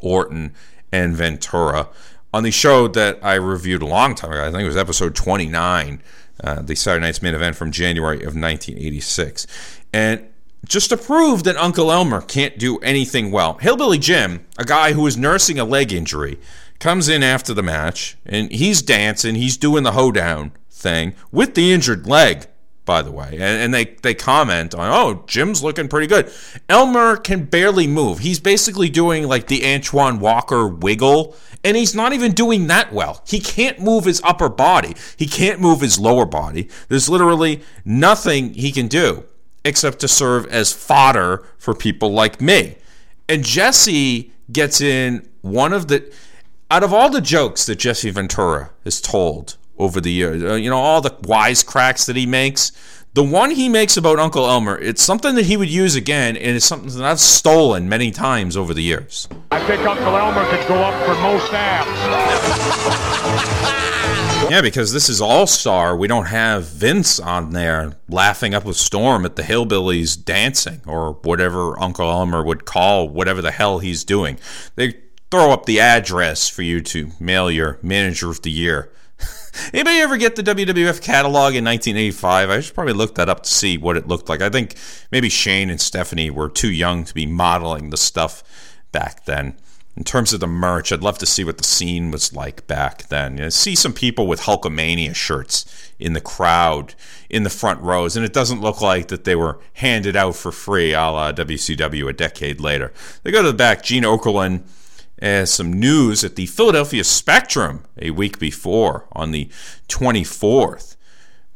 Orton, and Ventura on the show that I reviewed a long time ago. I think it was episode twenty nine uh, the Saturday Night's main event from January of 1986. And just to prove that Uncle Elmer can't do anything well, Hillbilly Jim, a guy who is nursing a leg injury, comes in after the match and he's dancing, he's doing the hoedown thing with the injured leg by the way. And, and, they, they comment on, oh, Jim's looking pretty good. Elmer can barely move. He's basically doing like the Antoine Walker wiggle, and he's not even doing that well. He can't move his upper body, he can't move his lower body. There's literally nothing he can do except to serve as fodder for people like me. And Jesse gets in one of the. Out of all the jokes that Jesse Ventura has told over the years. Uh, you know, all the wisecracks that he makes. The one he makes about Uncle Elmer, it's something that he would use again, and it's something that I've stolen many times over the years. I think Uncle Elmer could go up for most abs. yeah, because this is All Star. We don't have Vince on there laughing up a storm at the hillbillies dancing or whatever Uncle Elmer would call whatever the hell he's doing. They throw up the address for you to mail your manager of the year Anybody ever get the WWF catalog in 1985? I should probably look that up to see what it looked like. I think maybe Shane and Stephanie were too young to be modeling the stuff back then. In terms of the merch, I'd love to see what the scene was like back then. You know, see some people with Hulkamania shirts in the crowd in the front rows, and it doesn't look like that they were handed out for free a la WCW a decade later. They go to the back, Gene Okerlund as some news at the Philadelphia Spectrum a week before on the 24th.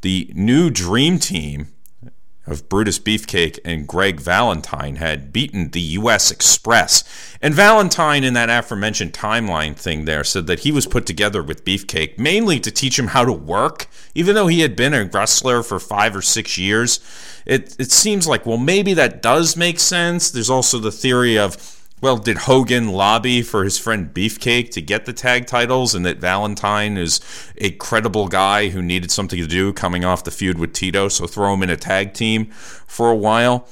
The new Dream Team of Brutus Beefcake and Greg Valentine had beaten the U.S. Express. And Valentine, in that aforementioned timeline thing there, said that he was put together with Beefcake mainly to teach him how to work. Even though he had been a wrestler for five or six years, it, it seems like, well, maybe that does make sense. There's also the theory of well, did Hogan lobby for his friend Beefcake to get the tag titles and that Valentine is a credible guy who needed something to do coming off the feud with Tito, so throw him in a tag team for a while?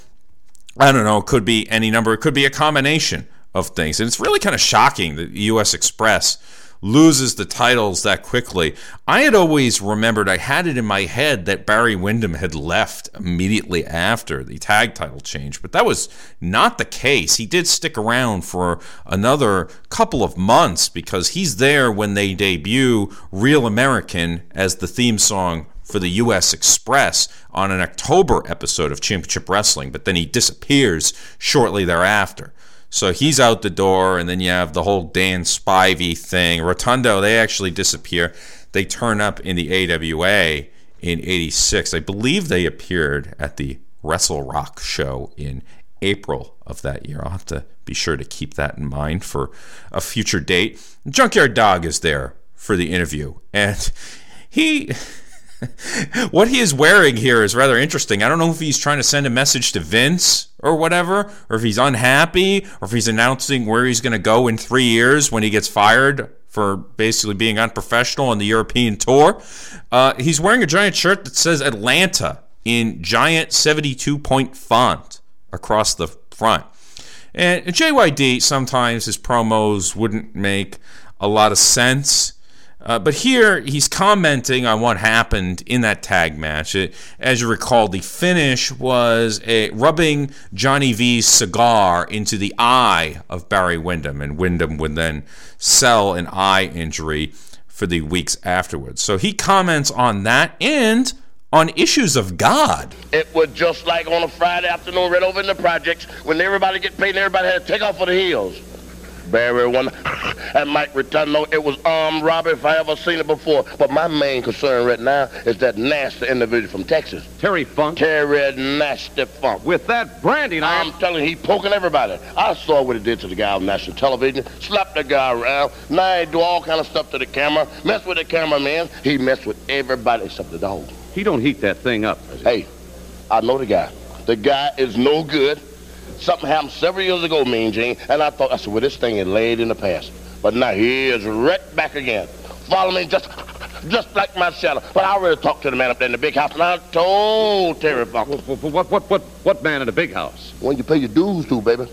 I don't know. It could be any number. It could be a combination of things. And it's really kind of shocking that U.S. Express loses the titles that quickly. I had always remembered, I had it in my head that Barry Windham had left immediately after the tag title change, but that was not the case. He did stick around for another couple of months because he's there when they debut Real American as the theme song for the US Express on an October episode of Championship Wrestling, but then he disappears shortly thereafter. So he's out the door, and then you have the whole Dan Spivey thing. Rotunda, they actually disappear. They turn up in the AWA in 86. I believe they appeared at the Wrestle Rock show in April of that year. I'll have to be sure to keep that in mind for a future date. Junkyard Dog is there for the interview, and he what he is wearing here is rather interesting. I don't know if he's trying to send a message to Vince or whatever, or if he's unhappy, or if he's announcing where he's going to go in three years when he gets fired for basically being unprofessional on the European tour. Uh, he's wearing a giant shirt that says Atlanta in giant 72 point font across the front. And JYD, sometimes his promos wouldn't make a lot of sense. Uh, but here he's commenting on what happened in that tag match. It, as you recall, the finish was a, rubbing Johnny V's cigar into the eye of Barry Windham, and Windham would then sell an eye injury for the weeks afterwards. So he comments on that and on issues of God. It was just like on a Friday afternoon right over in the projects when everybody get paid and everybody had to take off for the hills. Barry one and Mike Rotunda. It was um, armed robbery if I ever seen it before. But my main concern right now is that nasty individual from Texas. Terry Funk? Terry Nasty Funk. With that branding I'm telling you, he poking everybody. I saw what he did to the guy on national television. Slapped the guy around. Now he do all kind of stuff to the camera. Mess with the cameraman. He messed with everybody except the dog. He don't heat that thing up. Hey, I know the guy. The guy is no good. Something happened several years ago, Mean Gene, and I thought, I said, well, this thing is laid in the past. But now he is right back again. Follow me just just like my shadow. But I already talked to the man up there in the big house, and I told Terry Funk. What, what, what, what, what man in the big house? When you pay your dues to, baby.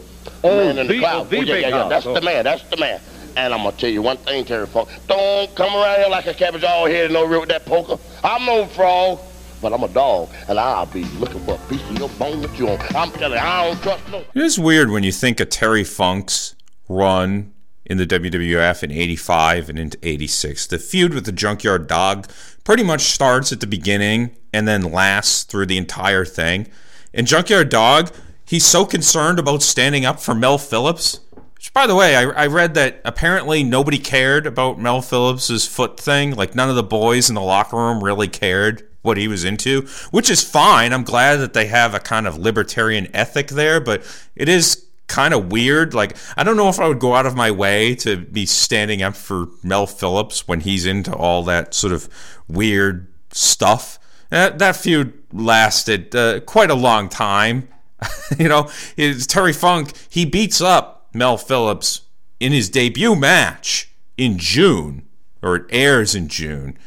Oh, man in the, the- cloud. oh, the yeah, big yeah, yeah. house. That's Oh. the man. That's the man. And I'm gonna tell you one thing, Terry Funk. Don't come around here like a cabbage all head and no real with that poker. I'm no frog, but I'm a dog, and I'll be looking for a piece of your bone that you own. I'm telling you, I don't trust no. It is weird when you think of Terry Funk's run in the WWF in 85 and into 86. The feud with the Junkyard Dog pretty much starts at the beginning and then lasts through the entire thing. And Junkyard Dog, he's so concerned about standing up for Mel Phillips. Which, by the way, I, I read that apparently nobody cared about Mel Phillips's foot thing. Like none of the boys in the locker room really cared what he was into, which is fine. I'm glad that they have a kind of libertarian ethic there, but it is kind of weird. Like, I don't know if I would go out of my way to be standing up for Mel Phillips when he's into all that sort of weird stuff. That, that feud lasted uh, quite a long time. you know, it's Terry Funk, he beats up Mel Phillips in his debut match in June, or it airs in June.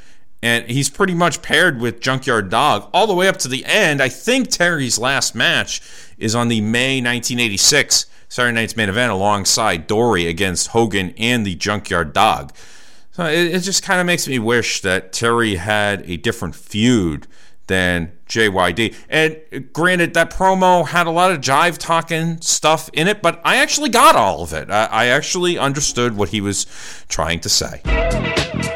And he's pretty much paired with Junkyard Dog all the way up to the end. I think Terry's last match is on the May 1986 Saturday Night's main event alongside Dory against Hogan and the Junkyard Dog. So it, it just kind of makes me wish that Terry had a different feud than JYD. And granted, that promo had a lot of jive talking stuff in it, but I actually got all of it. I, I actually understood what he was trying to say.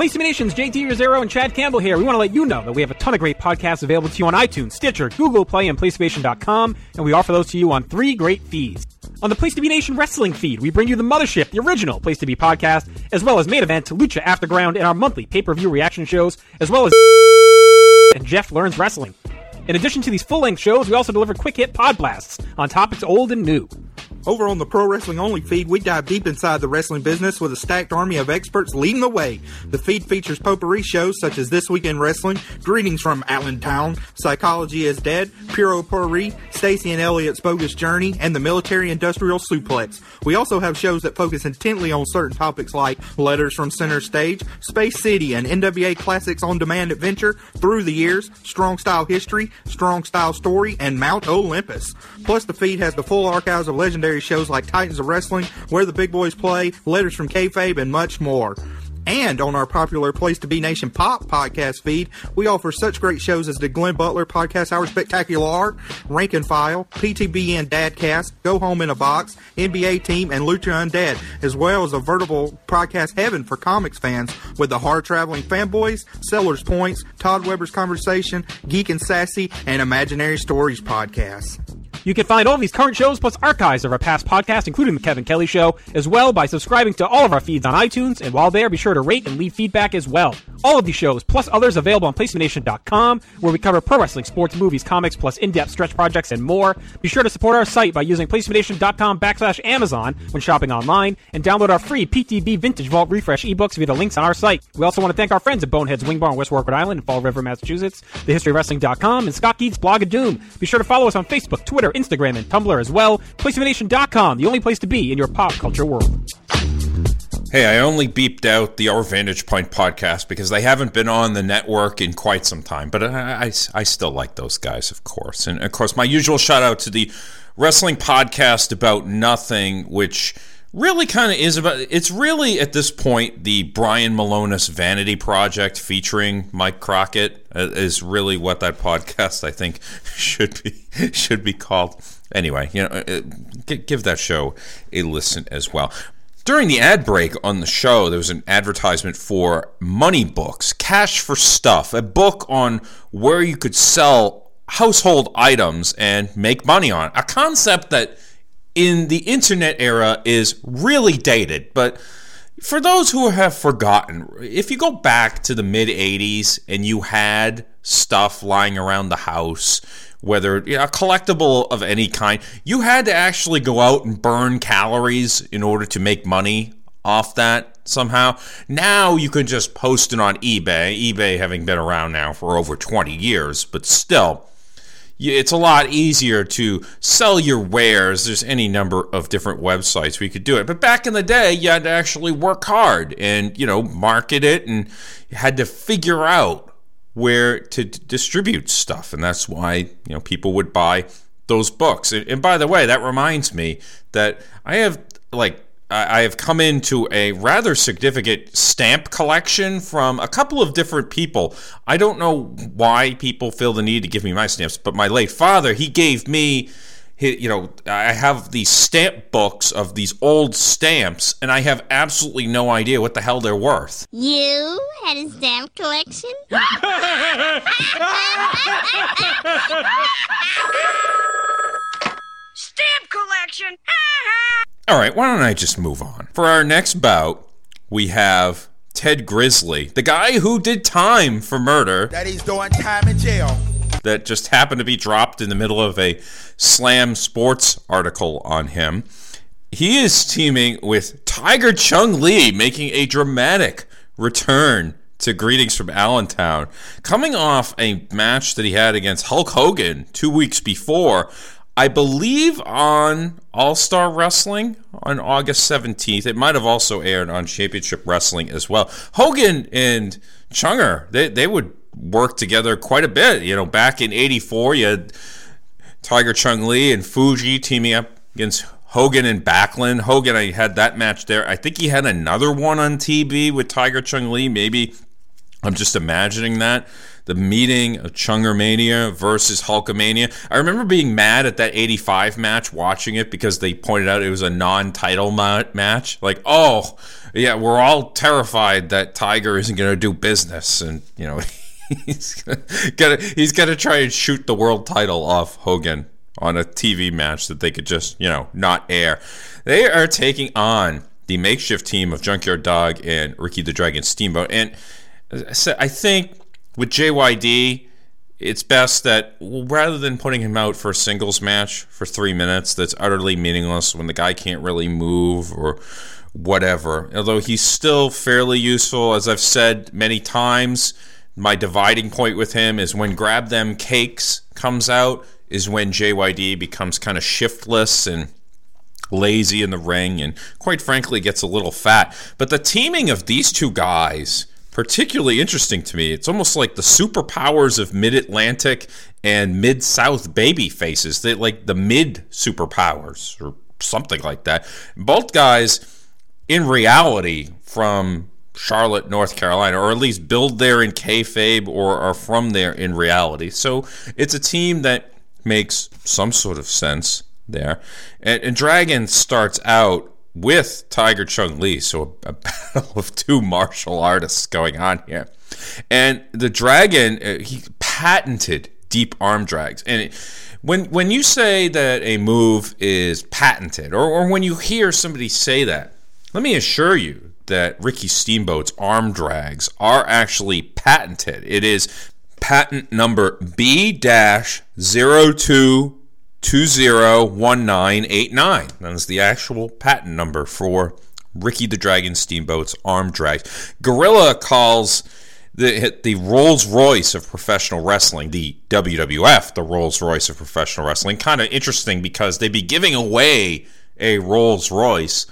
Place Nation's JT Rosero and Chad Campbell here. We want to let you know that we have a ton of great podcasts available to you on iTunes, Stitcher, Google Play, and PlayStation.com, and we offer those to you on three great feeds. On the Place to Be Nation Wrestling feed, we bring you the Mothership, the original Place to Be podcast, as well as main event, Lucha Afterground, and our monthly pay-per-view reaction shows, as well as and Jeff Learns Wrestling. In addition to these full-length shows, we also deliver quick-hit pod blasts on topics old and new. Over on the Pro Wrestling Only feed, we dive deep inside the wrestling business with a stacked army of experts leading the way. The feed features potpourri shows such as This Week in Wrestling, Greetings from Allentown, Psychology is Dead, Puro Potpourri, Stacy and Elliot's Bogus Journey, and the Military Industrial Suplex. We also have shows that focus intently on certain topics like Letters from Center Stage, Space City, and NWA Classics on Demand Adventure, Through the Years, Strong Style History, Strong Style Story, and Mount Olympus. Plus, the feed has the full archives of legendary shows like Titans of Wrestling, Where the Big Boys Play, Letters from Kayfabe, and much more. And on our popular Place to Be Nation Pop podcast feed, we offer such great shows as the Glenn Butler Podcast Hour Spectacular, Rank and File, PTBN Dadcast, Go Home in a Box, NBA Team, and Lucha Undead, as well as a veritable podcast heaven for comics fans with the Hard Traveling Fanboys, Sellers Points, Todd Weber's Conversation, Geek and Sassy, and Imaginary Stories podcasts. You can find all of these current shows plus archives of our past podcasts, including The Kevin Kelly Show, as well by subscribing to all of our feeds on iTunes. And while there, be sure to rate and leave feedback as well. All of these shows, plus others, available on PlaceMeNation.com, where we cover pro wrestling, sports, movies, comics, plus in-depth stretch projects and more. Be sure to support our site by using PlaceMeNation.com backslash Amazon when shopping online, and download our free PTB Vintage Vault Refresh ebooks via the links on our site. We also want to thank our friends at Boneheads Wing Bar in West Warwick, Island, and Fall River, Massachusetts, TheHistoryOfWrestling.com, and Scott Keith's Blog of Doom. Be sure to follow us on Facebook, Twitter, Instagram, and Tumblr as well. PlaceMeNation.com, the only place to be in your pop culture world. Hey, I only beeped out the Our Vantage Point podcast because they haven't been on the network in quite some time. But I, I, I still like those guys, of course. And of course, my usual shout out to the wrestling podcast about nothing, which really kind of is about it's really at this point the Brian Malonis Vanity Project featuring Mike Crockett uh, is really what that podcast I think should be should be called. Anyway, you know, uh, give that show a listen as well. During the ad break on the show, there was an advertisement for Money Books, Cash for Stuff, a book on where you could sell household items and make money on it. A concept that in the internet era is really dated, but for those who have forgotten, if you go back to the mid 80s and you had stuff lying around the house, whether you know, a collectible of any kind, you had to actually go out and burn calories in order to make money off that somehow. Now you can just post it on eBay, eBay having been around now for over 20 years, but still it's a lot easier to sell your wares. There's any number of different websites we could do it. But back in the day, you had to actually work hard and, you know, market it and had to figure out where to d- distribute stuff. And that's why, you know, people would buy those books. And, and by the way, that reminds me that I have like I have come into a rather significant stamp collection from a couple of different people. I don't know why people feel the need to give me my stamps, but my late father, he gave me, you know, I have these stamp books of these old stamps, and I have absolutely no idea what the hell they're worth. You had a stamp collection? stamp collection! All right, why don't I just move on? For our next bout, we have Ted Grizzly, the guy who did time for murder. That he's doing time in jail. That just happened to be dropped in the middle of a Slam Sports article on him. He is teaming with Tiger Chung Lee, making a dramatic return to Greetings from Allentown. Coming off a match that he had against Hulk Hogan two weeks before, I believe on All Star Wrestling on August 17th. It might have also aired on Championship Wrestling as well. Hogan and Chunger, they, they would work together quite a bit. You know, back in 84, you had Tiger Chung Lee and Fuji teaming up against Hogan and Backlund. Hogan, I had that match there. I think he had another one on TV with Tiger Chung Lee. Maybe I'm just imagining that the meeting of Chungermania versus Hulkamania. I remember being mad at that 85 match, watching it because they pointed out it was a non title ma- match. Like, oh, yeah, we're all terrified that Tiger isn't going to do business. And, you know, he's to he's gonna try and shoot the world title off Hogan on a TV match that they could just, you know, not air. They are taking on the makeshift team of Junkyard Dog and Ricky the Dragon Steamboat. And I think with JYD, it's best that rather than putting him out for a singles match for three minutes that's utterly meaningless when the guy can't really move or whatever, although he's still fairly useful, as I've said many times, my dividing point with him is when Grab Them Cakes comes out, is when JYD becomes kind of shiftless and lazy in the ring and quite frankly gets a little fat. But the teaming of these two guys particularly interesting to me. It's almost like the superpowers of Mid Atlantic and Mid South baby faces. They like the mid superpowers or something like that. Both guys, in reality, from Charlotte, North Carolina, or at least build there in kayfabe or are from there in reality. So it's a team that makes some sort of sense there. And, and Dragon starts out with Tiger Chung Lee. So a, a, battle of two martial artists going on here. And the dragon, uh, he patented deep arm drags. And it, when when you say that a move is patented, or, or when you hear somebody say that, let me assure you that Ricky Steamboat's arm drags are actually patented. It is patent number B 02201989. That is the actual patent number for Ricky the Dragon Steamboat's arm drags. Gorilla calls the the Rolls Royce of professional wrestling, the WWF, the Rolls Royce of professional wrestling. Kind of interesting because they'd be giving away a Rolls Royce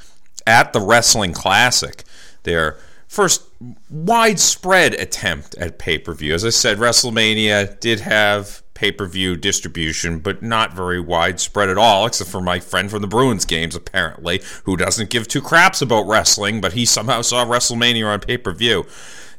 at the Wrestling Classic. Their first widespread attempt at pay per view. As I said, WrestleMania did have pay per view distribution, but not very widespread at all, except for my friend from the Bruins games, apparently, who doesn't give two craps about wrestling, but he somehow saw WrestleMania on pay per view.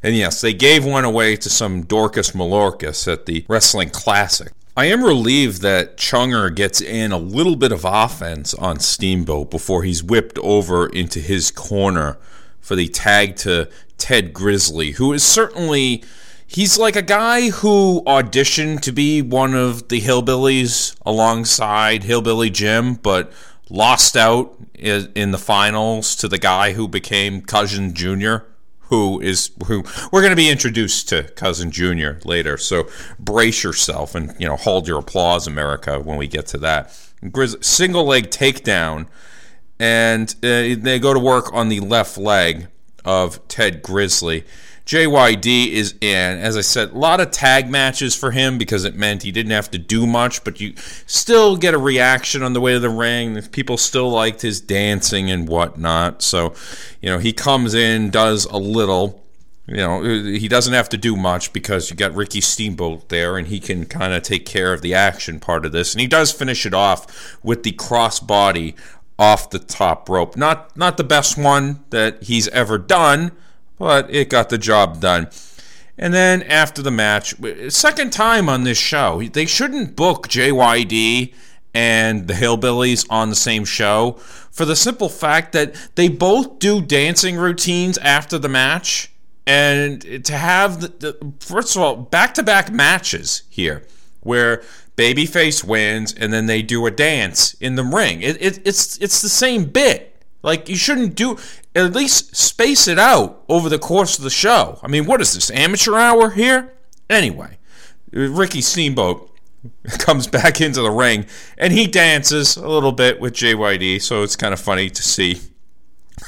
And yes, they gave one away to some Dorcas Malorcas at the Wrestling Classic. I am relieved that Chunger gets in a little bit of offense on Steamboat before he's whipped over into his corner for the tag to Ted Grizzly, who is certainly he's like a guy who auditioned to be one of the hillbillies alongside Hillbilly Jim, but lost out in the finals to the guy who became Cousin Junior who is who we're going to be introduced to cousin junior later. So brace yourself and you know hold your applause america when we get to that. Grizz- single leg takedown and uh, they go to work on the left leg of ted grizzly JYD is in. As I said, a lot of tag matches for him because it meant he didn't have to do much, but you still get a reaction on the way to the ring. People still liked his dancing and whatnot. So, you know, he comes in, does a little. You know, he doesn't have to do much because you got Ricky Steamboat there and he can kind of take care of the action part of this. And he does finish it off with the crossbody off the top rope. Not not the best one that he's ever done but it got the job done. And then after the match, second time on this show, they shouldn't book JYD and the Hillbillies on the same show for the simple fact that they both do dancing routines after the match. And to have the, the first of all, back to back matches here where Babyface wins and then they do a dance in the ring. It, it, it's it's the same bit. Like you shouldn't do at least space it out over the course of the show. I mean, what is this amateur hour here? Anyway, Ricky Steamboat comes back into the ring and he dances a little bit with JYD, so it's kind of funny to see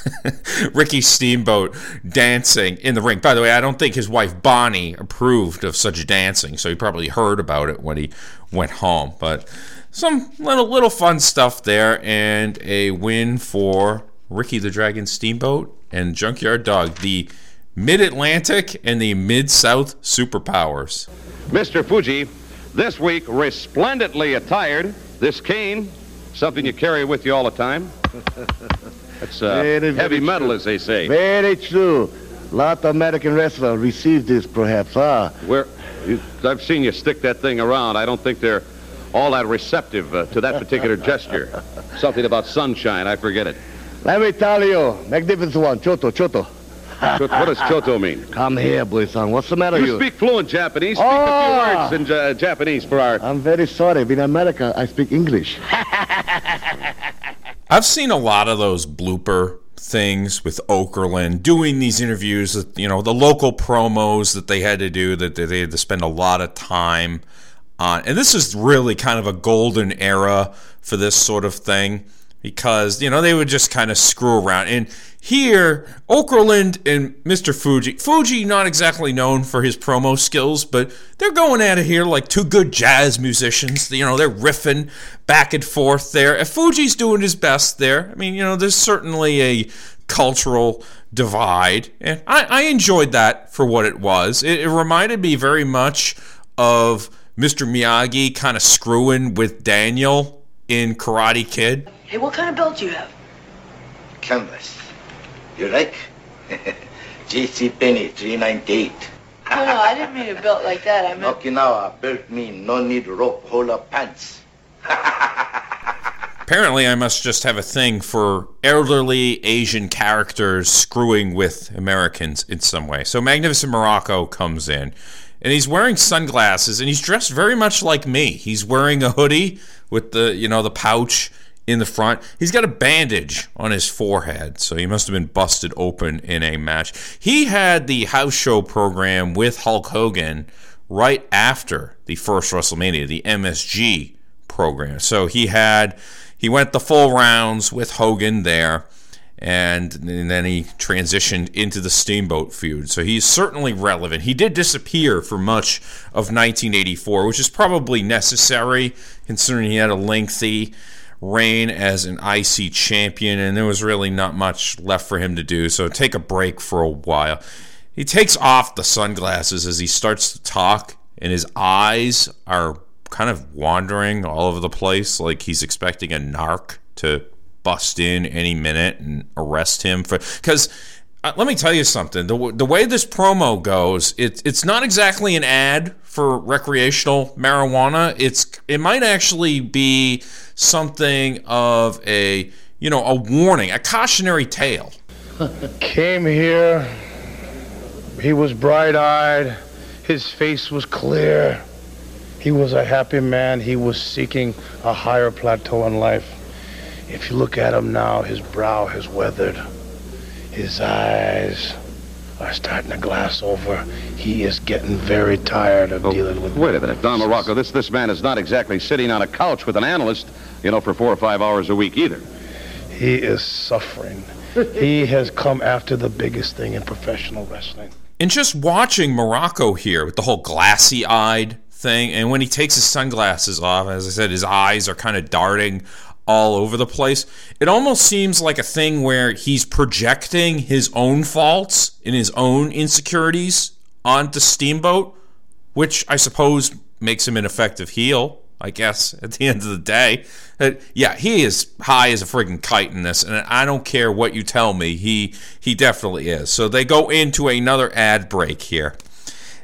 Ricky Steamboat dancing in the ring. By the way, I don't think his wife Bonnie approved of such dancing, so he probably heard about it when he went home. But some little little fun stuff there, and a win for Ricky the Dragon Steamboat and Junkyard Dog, the Mid Atlantic and the Mid South superpowers. Mr. Fuji, this week resplendently attired, this cane, something you carry with you all the time. That's uh, Very, heavy very metal, true. as they say. Very true. lot of American wrestlers receive this, perhaps. Ah, Where you, I've seen you stick that thing around. I don't think they're all that receptive uh, to that particular gesture. Something about sunshine. I forget it. let me tell you, magnificent one, Choto, Choto. Chot- what does Choto mean? Come here, boy son. What's the matter, You you? speak fluent Japanese. Speak Ah. a few words in uh, Japanese for our. I'm very sorry. In America, I speak English. I've seen a lot of those blooper things with Okerlund doing these interviews, you know, the local promos that they had to do that they had to spend a lot of time on. And this is really kind of a golden era for this sort of thing because, you know, they would just kind of screw around. And here, Okerlund and Mr. Fuji, Fuji not exactly known for his promo skills, but they're going at it here like two good jazz musicians. You know, they're riffing back and forth there. And Fuji's doing his best there. I mean, you know, there's certainly a cultural divide, and I, I enjoyed that for what it was. It, it reminded me very much of Mr. Miyagi kind of screwing with Daniel in Karate Kid. Hey, what kind of belt do you have? Canvas. You like? J.C. Penny, 398. No, no, I didn't mean a belt like that. I meant. Okinawa, belt mean no need rope, hold up pants. Apparently, I must just have a thing for elderly Asian characters screwing with Americans in some way. So, Magnificent Muraco comes in, and he's wearing sunglasses and he's dressed very much like me. He's wearing a hoodie with the, you know, the pouch in the front. He's got a bandage on his forehead, so he must have been busted open in a match. He had the house show program with Hulk Hogan right after the first WrestleMania, the MSG program. So he had he went the full rounds with Hogan there and, and then he transitioned into the Steamboat feud. So he's certainly relevant. He did disappear for much of 1984, which is probably necessary considering he had a lengthy reign as an IC champion, and there was really not much left for him to do. So take a break for a while. He takes off the sunglasses as he starts to talk, and his eyes are kind of wandering all over the place, like he's expecting a narc to bust in any minute and arrest him for because uh, let me tell you something the, the way this promo goes it, it's not exactly an ad for recreational marijuana it's it might actually be something of a you know a warning a cautionary tale Came here. He was bright eyed. His face was clear. He was a happy man. He was seeking a higher plateau in life. If you look at him now, his brow has weathered. His eyes are starting to glass over. He is getting very tired of oh, dealing with. Wait a minute, Don Muraco. This this man is not exactly sitting on a couch with an analyst, you know, for four or five hours a week either. He is suffering. he has come after the biggest thing in professional wrestling. And just watching Muraco here with the whole glassy eyed thing, and when he takes his sunglasses off, as I said, his eyes are kind of darting all over the place. It almost seems like a thing where he's projecting his own faults and his own insecurities onto Steamboat, which I suppose makes him an effective heel. I guess at the end of the day, Uh, yeah, he is high as a friggin' kite in this, and I don't care what you tell me, he he definitely is. So they go into another ad break here,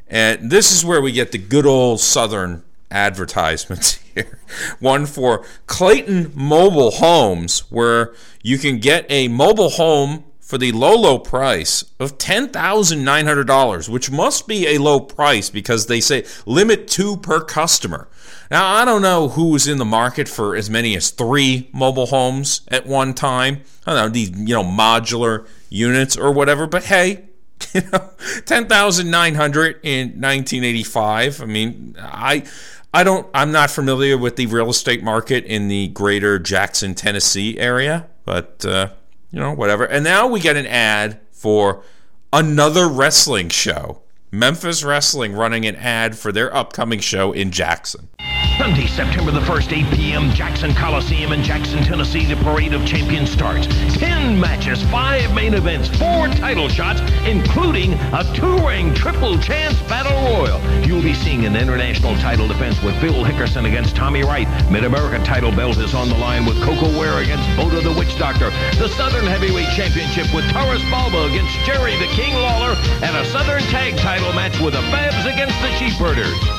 and this is where we get the good old Southern advertisements here. One for Clayton Mobile Homes, where you can get a mobile home for the low, low price of $10,900, which must be a low price because they say limit two per customer. Now, I don't know who was in the market for as many as three mobile homes at one time. I don't know, these, you know, modular units or whatever, but hey, you know, 10,900 in 1985. I mean, I I don't I'm not familiar with the real estate market in the greater Jackson, Tennessee area, but uh, you know, whatever. And now we get an ad for another wrestling show. Memphis Wrestling running an ad for their upcoming show in Jackson. Sunday, September the 1st, 8 p.m., Jackson Coliseum in Jackson, Tennessee, the Parade of Champions starts. Ten matches, five main events, four title shots, including a two-ring triple chance battle royal. You'll be seeing an international title defense with Bill Hickerson against Tommy Wright. Mid-American title belt is on the line with Koko Ware against Boda the Witch Doctor. The Southern Heavyweight Championship with Taurus Balba against Jerry the King Lawler. And a Southern Tag title match with the Fabs against the Sheepherders.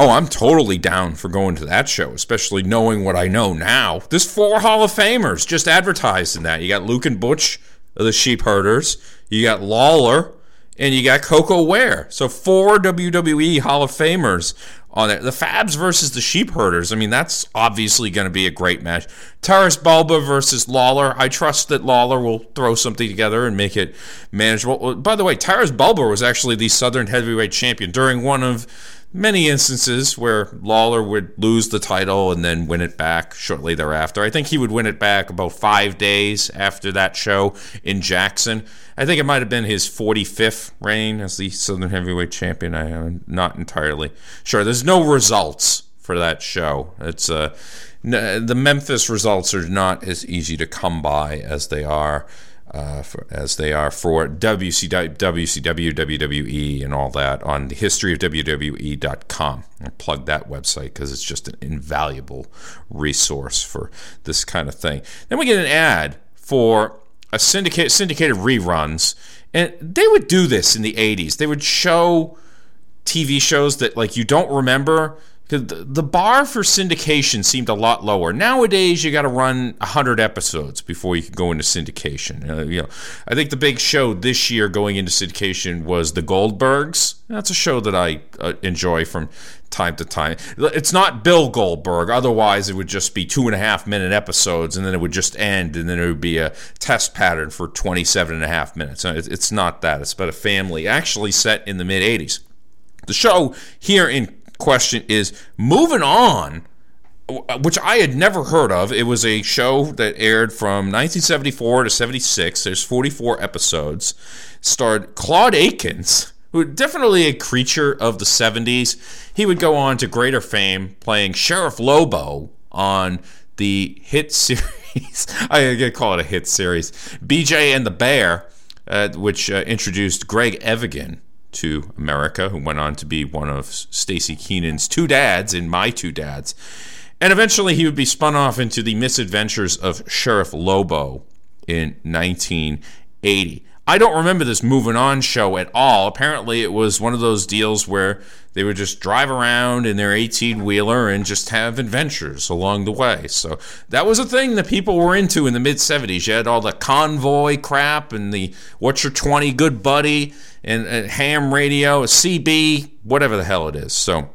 Oh, I'm totally down for going to that show, especially knowing what I know now. There's four Hall of Famers just advertised in that. You got Luke and Butch of the Sheep Herders, you got Lawler, and you got Koko Ware. So four WWE Hall of Famers on it. The Fabs versus the Sheep Herders. I mean, that's obviously going to be a great match. Taurus Balba versus Lawler. I trust that Lawler will throw something together and make it manageable. By the way, Taurus Balba was actually the Southern Heavyweight Champion during one of many instances where Lawler would lose the title and then win it back shortly thereafter. I think he would win it back about five days after that show in Jackson. I think it might have been his 45th reign as the Southern Heavyweight Champion. I am not entirely sure. There's no results for that show. It's uh, the Memphis results are not as easy to come by as they are uh, for, as they are for WCW, WCW, WWE, and all that on the history of WWE.com. I'll plug that website because it's just an invaluable resource for this kind of thing. Then we get an ad for a syndicate, syndicated reruns, and they would do this in the 80s. They would show TV shows that like you don't remember because the, bar for syndication seemed a lot lower. Nowadays, you got to run hundred episodes before you can go into syndication. Uh, you know, I think the big show this year going into syndication was The Goldbergs. That's a show that I uh, enjoy from time to time. It's not Bill Goldberg. Otherwise, it would just be two and a half minute episodes, and then it would just end, and then it would be a test pattern for 27 and a half minutes. It's not that. It's about a family actually set in the mid 80s. The show here in question is moving on which I had never heard of. It was a show that aired from 1974 to 76. There's 44 episodes. Starred Claude Akins, who definitely a creature of the 70s. He would go on to greater fame playing Sheriff Lobo on the hit series. I gotta call it a hit series. BJ and the Bear, uh, which uh, introduced Greg Evigan to America, who went on to be one of Staci Keanan's two dads in My Two Dads. And eventually he would be spun off into the misadventures of Sheriff Lobo in 1980. I don't remember this moving on show at all. Apparently, it was one of those deals where they would just drive around in their 18 wheeler and just have adventures along the way. So that was a thing that people were into in the mid 70s. You had all the convoy crap and the What's Your 20 Good Buddy and, and ham radio, CB, whatever the hell it is. So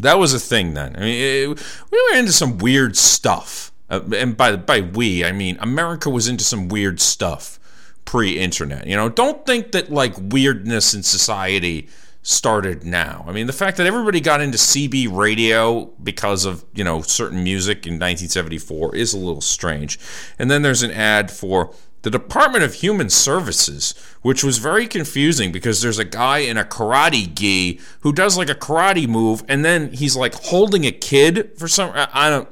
that was a thing then. I mean, it, we were into some weird stuff. Uh, and by by we, I mean America was into some weird stuff pre-internet. You know, don't think that like weirdness in society started now. I mean, the fact that everybody got into CB radio because of, you know, certain music in 1974 is a little strange. And then there's an ad for the Department of Human Services, which was very confusing because there's a guy in a karate gi who does like a karate move and then he's like holding a kid for some I don't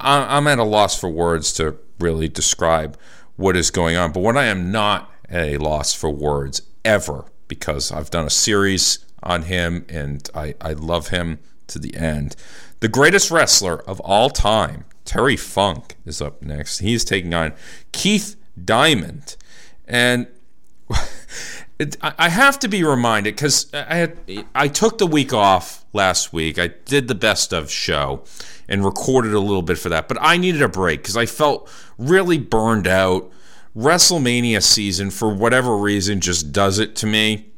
I'm at a loss for words to really describe what is going on. But what I am not at a loss for words ever, because I've done a series on him and I, I love him to the end. The greatest wrestler of all time, Terry Funk, is up next. He is taking on Keith Diamond. And it, I have to be reminded because I had I took the week off last week. I did the best of show and recorded a little bit for that, but I needed a break because I felt really burned out. WrestleMania season, for whatever reason, just does it to me.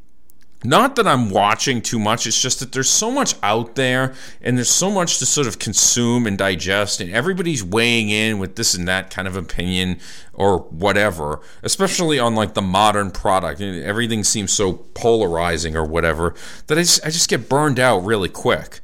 Not that I'm watching too much, it's just that there's so much out there and there's so much to sort of consume and digest, and everybody's weighing in with this and that kind of opinion or whatever, especially on like the modern product. Everything seems so polarizing or whatever that I just, I just get burned out really quick.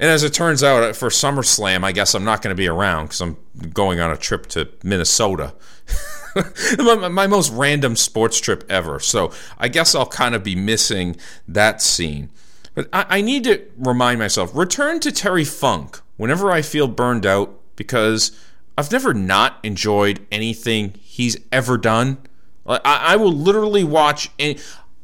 And as it turns out, uh, for SummerSlam, I guess I'm not going to be around because I'm going on a trip to Minnesota. my, my, most random sports trip ever. So I guess I'll kind of be missing that scene. But I, I need to remind myself return to Terry Funk whenever I feel burned out because I've never not enjoyed anything he's ever done. I, I will literally watch any.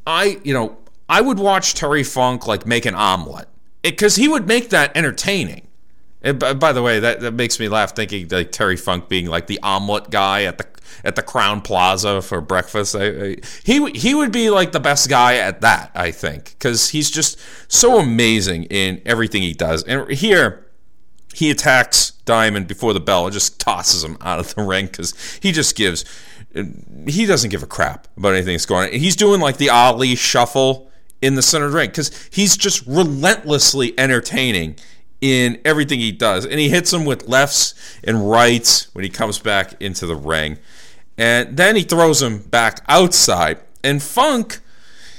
I, you know, I would watch Terry Funk like make an omelet because he would make that entertaining. And by the way, that, that makes me laugh thinking like Terry Funk being like the omelet guy at the at the Crowne Plaza for breakfast. I, I, he he would be like the best guy at that, I think, because he's just so amazing in everything he does. And here, he attacks Diamond before the bell and just tosses him out of the ring because he just gives. He doesn't give a crap about anything that's going on. He's doing like the Ali shuffle in the center of the ring because he's just relentlessly entertaining in everything he does. And he hits him with lefts and rights when he comes back into the ring. And then he throws him back outside. And Funk,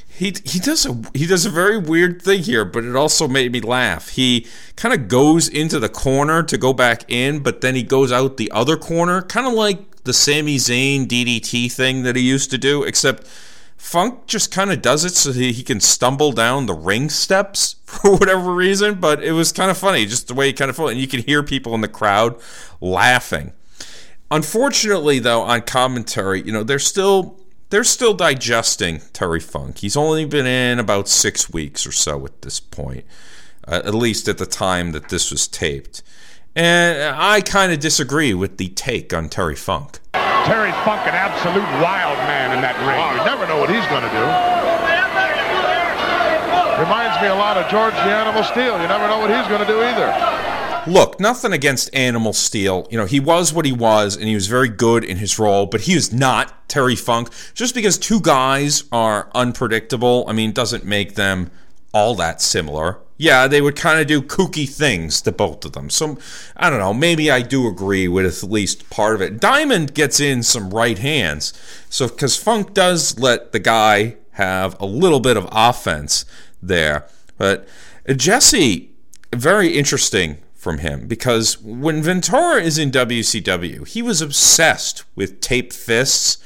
he he does a he does a very weird thing here, but it also made me laugh. He kind of goes into the corner to go back in, but then he goes out the other corner, kind of like the Sami Zayn DDT thing that he used to do, except Funk just kind of does it so he, he can stumble down the ring steps for whatever reason, but it was kind of funny, just the way he kind of felt. And you can hear people in the crowd laughing. Unfortunately, though, on commentary, you know, they're still they're still digesting Terry Funk. He's only been in about six weeks or so at this point, uh, at least at the time that this was taped. And I kind of disagree with the take on Terry Funk. Terry Funk, an absolute wild man in that ring. Oh, you never know what he's going to do. Reminds reminds me a lot of George the Animal Steel. You never know what he's going to do either. Look, nothing against Animal Steel. You know, he was what he was, and he was very good in his role, but he is not Terry Funk. Just because two guys are unpredictable, I mean, doesn't make them all that similar. Yeah, they would kind of do kooky things to both of them. So, I don't know, maybe I do agree with at least part of it. Diamond gets in some right hands. So, because Funk does let the guy have a little bit of offense there. But uh, Jesse, very interesting from him because when Ventura is in WCW, he was obsessed with taped fists,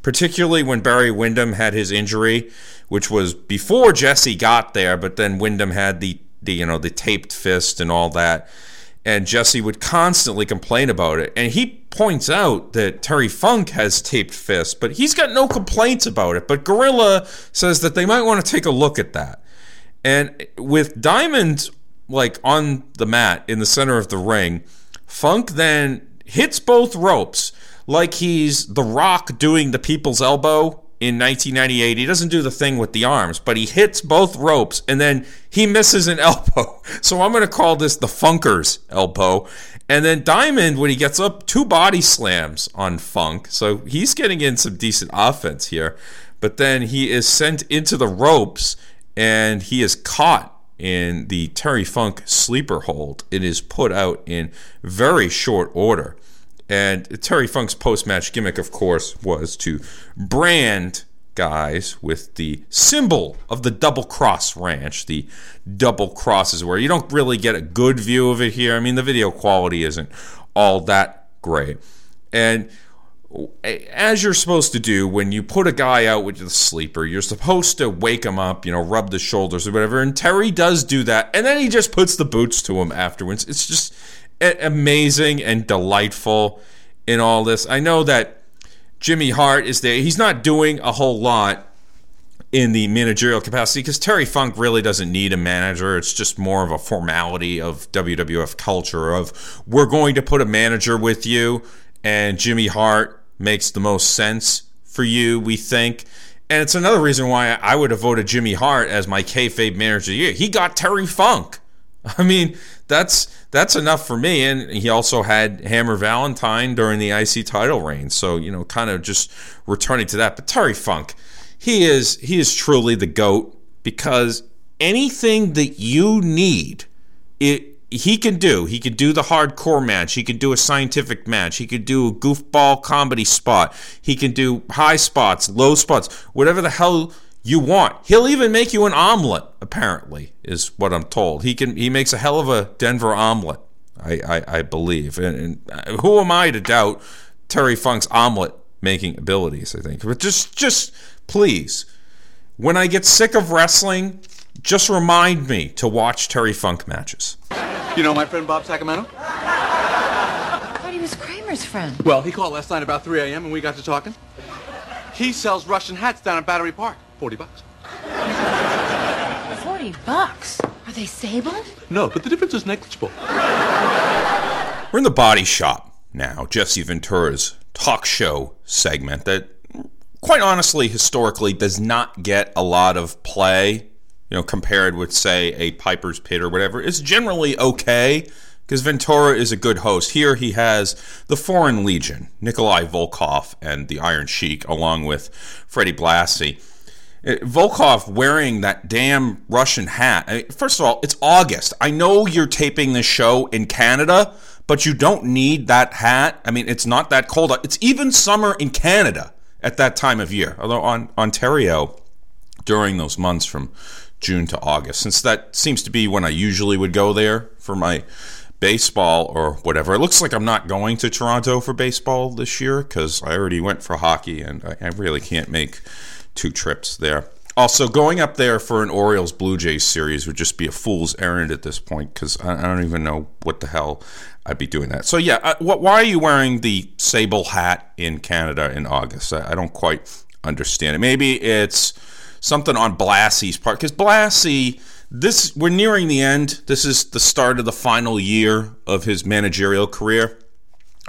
particularly when Barry Windham had his injury, which was before Jesse got there, but then Windham had the, the you know the taped fist and all that. And Jesse would constantly complain about it. And he points out that Terry Funk has taped fists, but he's got no complaints about it. But Gorilla says that they might want to take a look at that. And with Diamond like on the mat in the center of the ring. Funk then hits both ropes like he's The Rock doing the people's elbow in 1998. He doesn't do the thing with the arms, but he hits both ropes and then he misses an elbow. So I'm going to call this the Funker's elbow. And then Diamond, when he gets up, two body slams on Funk. So he's getting in some decent offense here. But then he is sent into the ropes and he is caught in the Terry Funk sleeper hold. It is put out in very short order. And Terry Funk's post match gimmick, of course, was to brand guys with the symbol of the double cross ranch. The double cross is where you don't really get a good view of it here. I mean, the video quality isn't all that great. And as you're supposed to do when you put a guy out with the sleeper, you're supposed to wake him up, you know, rub the shoulders or whatever. And Terry does do that, and then he just puts the boots to him afterwards. It's just amazing and delightful in all this. I know that Jimmy Hart is there. He's not doing a whole lot in the managerial capacity because Terry Funk really doesn't need a manager. It's just more of a formality of WWF culture of we're going to put a manager with you and Jimmy Hart makes the most sense for you, we think. And it's another reason why I would have voted Jimmy Hart as my kayfabe manager of the year. He got Terry Funk. I mean, that's that's enough for me. And he also had Hammer Valentine during the IC title reign. So, you know, kind of just returning to that. But Terry Funk, he is he is truly the GOAT because anything that you need, it he can do. He can do the hardcore match. He can do a scientific match. He can do a goofball comedy spot. He can do high spots, low spots, whatever the hell you want. He'll even make you an omelet. Apparently, is what I'm told. He can. He makes a hell of a Denver omelet. I I, I believe. And, and uh, who am I to doubt Terry Funk's omelet making abilities? I think. But just just please, when I get sick of wrestling, just remind me to watch Terry Funk matches. You know my friend Bob Sacramento? I thought he was Kramer's friend. Well, he called last night about 3 a.m. and we got to talking. He sells Russian hats down at Battery Park. 40 bucks. 40 bucks? Are they sable? No, but the difference is negligible. We're in the body shop now, Jesse Ventura's talk show segment that, quite honestly, historically does not get a lot of play you know, compared with say a Piper's Pit or whatever, is generally okay because Ventura is a good host. Here he has the Foreign Legion, Nikolai Volkov, and the Iron Sheik, along with Freddie Blassie. Uh, Volkov wearing that damn Russian hat. I mean, first of all, it's August. I know you're taping this show in Canada, but you don't need that hat. I mean, it's not that cold. It's even summer in Canada at that time of year. Although on Ontario, during those months from June to August, since that seems to be when I usually would go there for my baseball or whatever. It looks like I'm not going to Toronto for baseball this year because I already went for hockey and I, really can't make two trips there. Also, going up there for an Orioles Blue Jays series would just be a fool's errand at this point because I, don't even know what the hell I'd be doing that. So, yeah, uh, why are you wearing the sable hat in Canada in August? I, I don't quite understand it. Maybe it's something on Blassie's part because Blassie, this we're nearing the end. This is the start of the final year of his managerial career,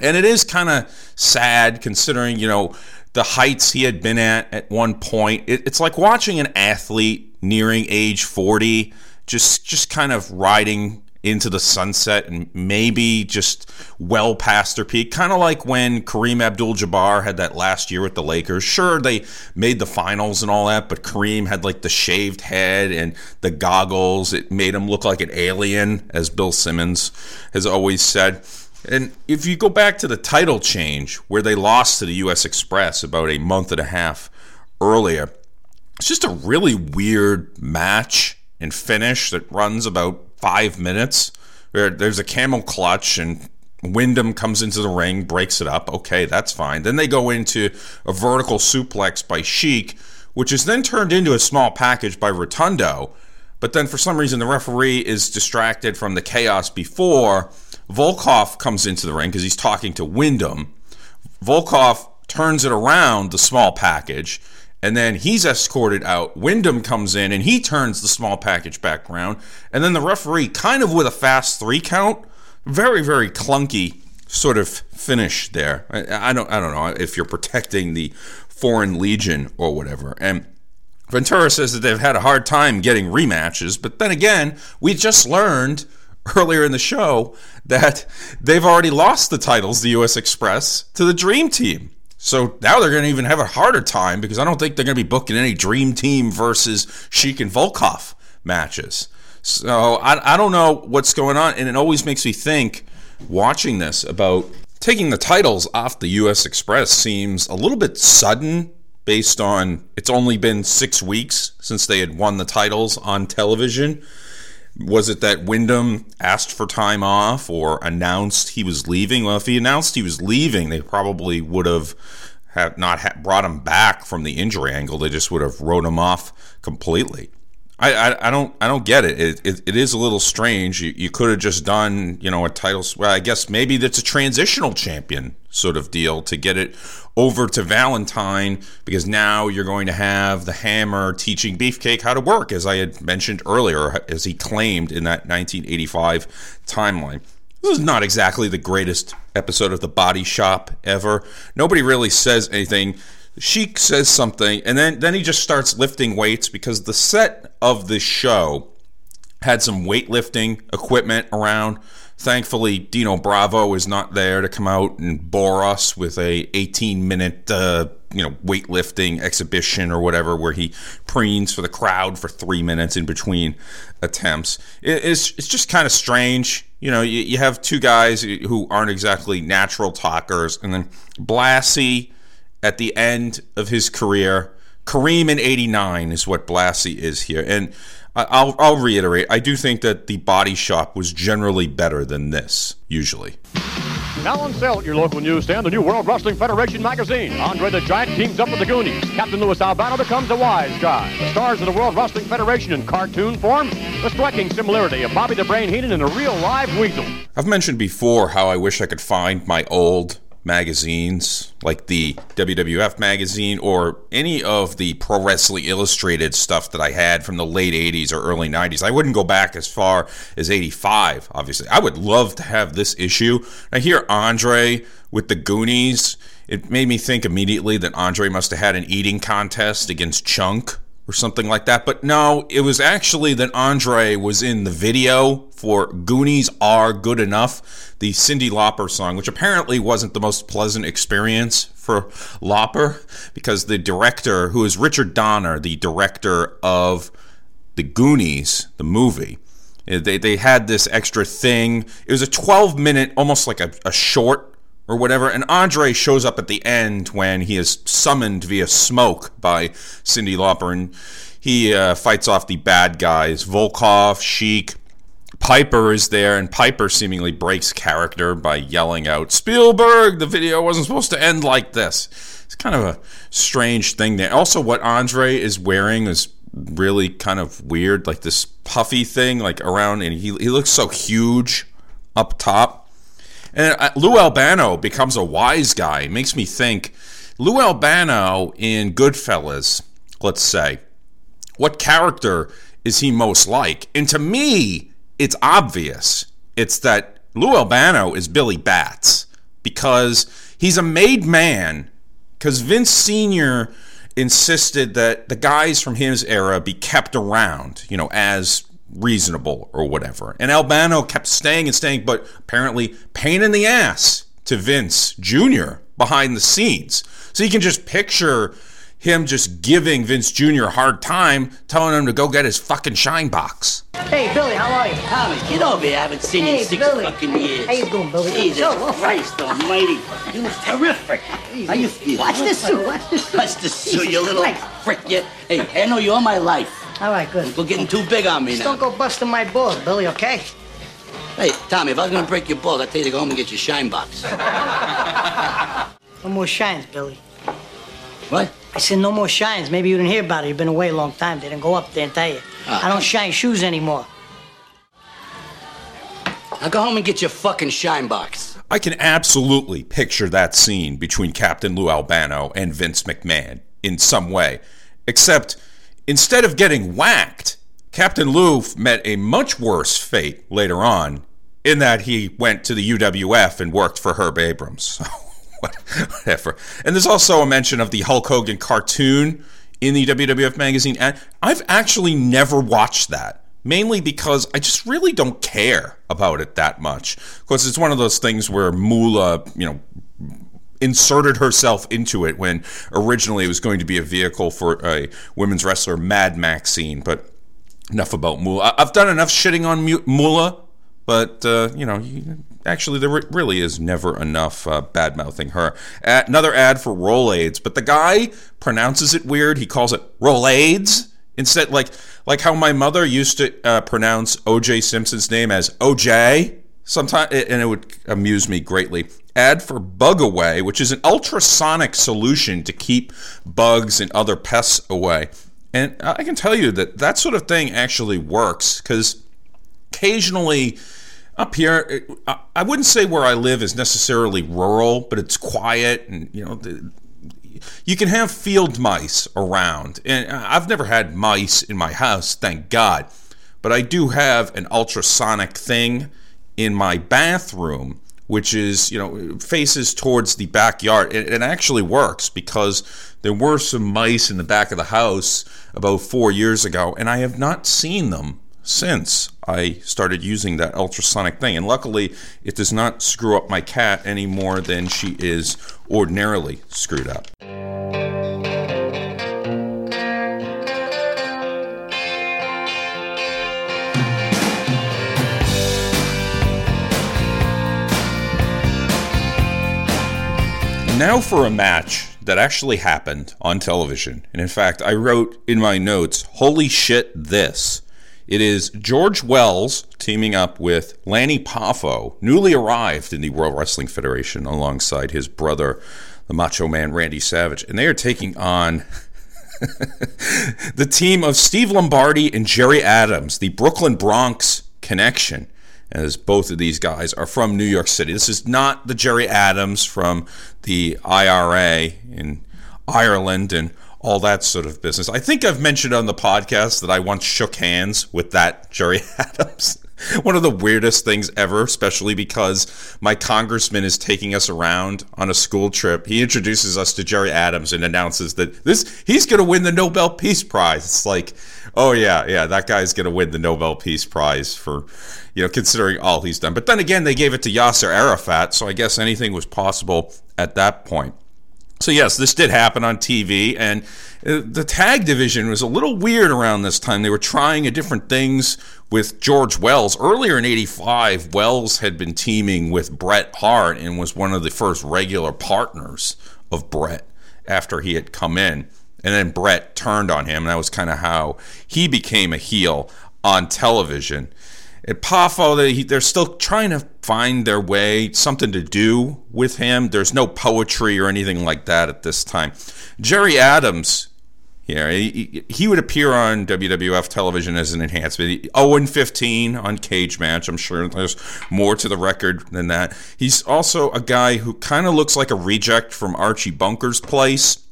and it is kind of sad considering you know the heights he had been at at one point. It, it's like watching an athlete nearing age 40 just just kind of riding into the sunset and maybe just well past their peak. Kind of like when Kareem Abdul Jabbar had that last year with the Lakers. Sure, they made the finals and all that, but Kareem had like the shaved head and the goggles. It made him look like an alien, as Bill Simmons has always said. And if you go back to the title change where they lost to the U.S. Express about a month and a half earlier, it's just a really weird match and finish that runs about five minutes. There's a camel clutch and Windham comes into the ring, breaks it up. Okay, that's fine. Then they go into a vertical suplex by Sheik, which is then turned into a small package by Rotundo. But then for some reason, the referee is distracted from the chaos before. Volkov comes into the ring because he's talking to Windham. Volkov turns it around, the small package, and then he's escorted out. Windham comes in and he turns the small package back around. And then the referee, kind of with a fast three count, very, very clunky sort of finish there. I, I don't I don't know if you're protecting the foreign legion or whatever. And Ventura says that they've had a hard time getting rematches, but then again, we just learned earlier in the show that they've already lost the titles, the US Express, to the Dream Team. So now they're going to even have a harder time because I don't think they're going to be booking any Dream Team versus Sheik and Volkov matches. So I, I don't know what's going on. And it always makes me think, watching this, about taking the titles off the U.S. Express seems a little bit sudden based on it's only been six weeks since they had won the titles on television. Was it that Windham asked for time off or announced he was leaving? Well, if he announced he was leaving, they probably would have have not brought him back from the injury angle. They just would have wrote him off completely. I, I, I don't I don't get it. It, it. it is a little strange. You, you could have just done you know a title. Well, I guess maybe that's a transitional champion sort of deal to get it over to Valentine because now you're going to have the Hammer teaching Beefcake how to work, as I had mentioned earlier, as he claimed in that 1985 timeline. This is not exactly the greatest episode of The Body Shop ever. Nobody really says anything. Sheik says something, and then, then he just starts lifting weights because the set of the show had some weightlifting equipment around Thankfully, Dino Bravo is not there to come out and bore us with a 18 minute, uh, you know, weightlifting exhibition or whatever, where he preens for the crowd for three minutes in between attempts. it's it's just kind of strange. You know, you, you have two guys who aren't exactly natural talkers, and then Blassie at the end of his career. Kareem in '89 is what Blassie is here, and I'll, I'll reiterate. I do think that the Body Shop was generally better than this, usually. Now on sale at your local newsstand, the new World Wrestling Federation magazine. Andre the Giant teams up with the Goonies. Captain Louis Albano becomes a wise guy. The stars of the World Wrestling Federation in cartoon form. The striking similarity of Bobby the Brain Heenan and a real live Weasel. I've mentioned before how I wish I could find my old magazines like the WWF magazine or any of the Pro Wrestling Illustrated stuff that I had from the late 80s or early 90s. I wouldn't go back as far as 85, obviously. I would love to have this issue. I hear Andre with the Goonies. It made me think immediately that Andre must have had an eating contest against Chunk or something like that. But no, it was actually that Andre was in the video for Goonies Are Good Enough, the Cyndi Lauper song, which apparently wasn't the most pleasant experience for Lauper because the director, who is Richard Donner, the director of The Goonies, the movie, eh, they, they had this extra thing. It was a 12 minute, almost like a, a short or whatever. And Andre shows up at the end when he is summoned via smoke by Cyndi Lauper, and he uh, fights off the bad guys. Volkov, Sheik, Piper is there, and Piper seemingly breaks character by yelling out, Spielberg, the video wasn't supposed to end like this. It's kind of a strange thing there. Also, what Andre is wearing is really kind of weird, like this puffy thing, like around, and he, he looks so huge up top. And uh, Lou Albano becomes a wise guy. It makes me think Lou Albano in Goodfellas, let's say, what character is he most like? And to me, it's obvious. It's that Lou Albano is Billy Batts because he's a made man because Vince Sr. insisted that the guys from his era be kept around, you know, as reasonable or whatever. And Albano kept staying and staying, but apparently pain in the ass to Vince Jr. behind the scenes. So you can just picture him just giving Vince Jr. a hard time, telling him to go get his fucking shine box. Hey, Billy, how are you? Tommy, get over here. I haven't seen you in six Billy. fucking years. How you doing, Billy? Jesus Oh. Christ almighty. You look terrific. How you feel? Watch this suit, watch this suit. Watch this suit, you little Christ. frick. You. Hey, I know you all my life. All right, good. You're getting too big on me Just now. don't go busting my balls, Billy, okay? Hey, Tommy, if I was gonna break your balls, I'd tell you to go home and get your shine box. No more shines, Billy. What? I said no more shines. Maybe you didn't hear about it. You've been away a long time. They didn't go up there and tell you. Ah. I don't shine shoes anymore. Now go home and get your fucking shine box. I can absolutely picture that scene between Captain Lou Albano and Vince McMahon in some way. Except instead of getting whacked, Captain Lou met a much worse fate later on in that he went to the UWF and worked for Herb Abrams. Whatever. And there's also a mention of the Hulk Hogan cartoon in the WWF magazine. And I've actually never watched that. Mainly because I just really don't care about it that much. Because it's one of those things where Moolah, you know, inserted herself into it when originally it was going to be a vehicle for a women's wrestler, Mad Maxine. But enough about. I- I've done enough shitting on Mu- Moolah, but uh, you know, actually, there really is never enough uh, bad mouthing her. Another ad for Rolaids, but the guy pronounces it weird. He calls it Rolaids instead, like like how my mother used to uh, pronounce O.J. Simpson's name as O.J. Sometimes, and it would amuse me greatly. Ad for Bug Away, which is an ultrasonic solution to keep bugs and other pests away. And I can tell you that that sort of thing actually works because occasionally up here, I- wouldn't say where I live is necessarily rural, but it's quiet and, you know, you can have field mice around. And I've never had mice in my house, thank God. But I do have an ultrasonic thing in my bathroom, which is, you know, faces towards the backyard. It, it actually works because there were some mice in the back of the house about four years ago, and I have not seen them since I started using that ultrasonic thing. And luckily, it does not screw up my cat any more than she is ordinarily screwed up. Now for a match that actually happened on television. And in fact, I wrote in my notes, holy shit, this. It is George Wells teaming up with Lanny Poffo, newly arrived in the World Wrestling Federation alongside his brother, the Macho Man Randy Savage. And they are taking on the team of Steve Lombardi and Jerry Adams, the Brooklyn Bronx connection, as both of these guys are from New York City. This is not the Gerry Adams from the IRA in Ireland and all that sort of business. I think I've mentioned on the podcast that I once shook hands with that Gerry Adams. One of the weirdest things ever, especially because my congressman is taking us around on a school trip. He introduces us to Gerry Adams and announces that this he's going to win the Nobel Peace Prize. It's like, oh yeah, yeah, that guy's going to win the Nobel Peace Prize for, you know, considering all he's done. But then again, they gave it to Yasser Arafat, so I guess anything was possible at that point. So yes, this did happen on TV, and uh, the tag division was a little weird around this time. They were trying a different things with George Wells. Earlier in '85, Wells had been teaming with Bret Hart and was one of the first regular partners of Bret after he had come in. And then Bret turned on him, and that was kind of how he became a heel on television. At Poffo, they, they're still trying to find their way, something to do with him. There's no poetry or anything like that at this time. Jerry Adams, yeah, he, he would appear on WWF television as an enhancement. 0 15 on Cage Match. I'm sure there's more to the record than that. He's also a guy who kind of looks like a reject from Archie Bunker's place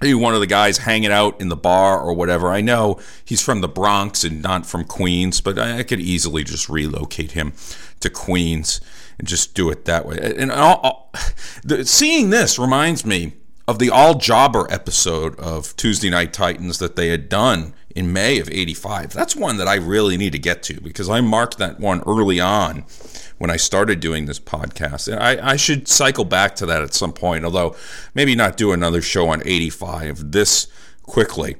maybe one of the guys hanging out in the bar or whatever. I know he's from the Bronx and not from Queens, but I, could easily just relocate him to Queens and just do it that way. And the, seeing this reminds me of the all jobber episode of Tuesday Night Titans that they had done in May of 85. That's one that I really need to get to because I marked that one early on when I started doing this podcast. And I, I should cycle back to that at some point, although maybe not do another show on 85 this quickly.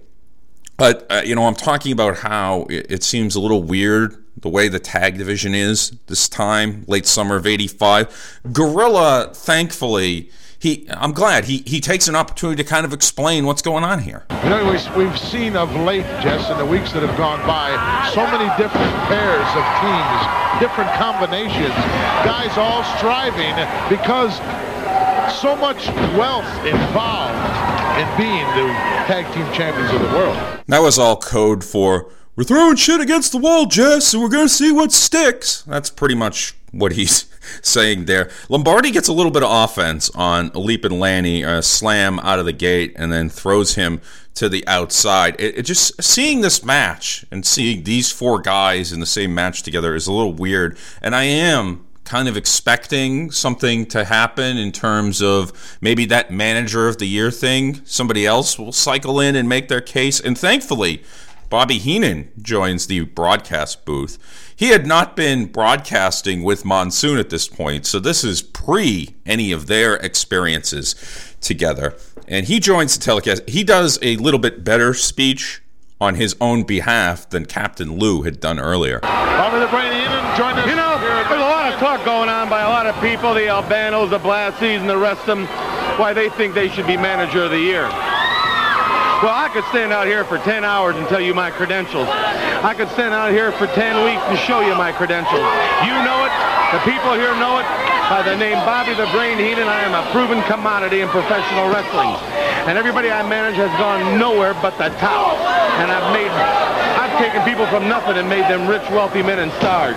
But, uh, you know, I'm talking about how it, it seems a little weird the way the tag division is this time, late summer of 85. Gorilla, thankfully, he I'm glad he, he takes an opportunity to kind of explain what's going on here. You know, we- we've seen of late, Jess, in the weeks that have gone by, so many different pairs of teams, different combinations, guys all striving because so much wealth involved in being the tag team champions of the world. That was all code for we're throwing shit against the wall, Jess, and we're going to see what sticks. That's pretty much what he's saying there. Lombardi gets a little bit of offense on Leaping Lanny, a slam out of the gate, and then throws him to the outside. It, it just seeing this match and seeing these four guys in the same match together is a little weird, and I am kind of expecting something to happen in terms of maybe that manager of the year thing. Somebody else will cycle in and make their case, and thankfully. Bobby Heenan joins the broadcast booth. He had not been broadcasting with Monsoon at this point, so this is pre any of their experiences together. And he joins the telecast. He does a little bit better speech on his own behalf than Captain Lou had done earlier. Bobby the Brain Heenan, join us. You know, there's a lot of talk going on by a lot of people, the Albanos, the Blassies, and the rest of them, why they think they should be manager of the year. Well, I could stand out here for 10 hours and tell you my credentials. I could stand out here for 10 weeks and show you my credentials. You know it. The people here know it. By the name Bobby the Brain Heenan, I am a proven commodity in professional wrestling. And everybody I manage has gone nowhere but the top. And I've made, I've taken people from nothing and made them rich, wealthy men and stars.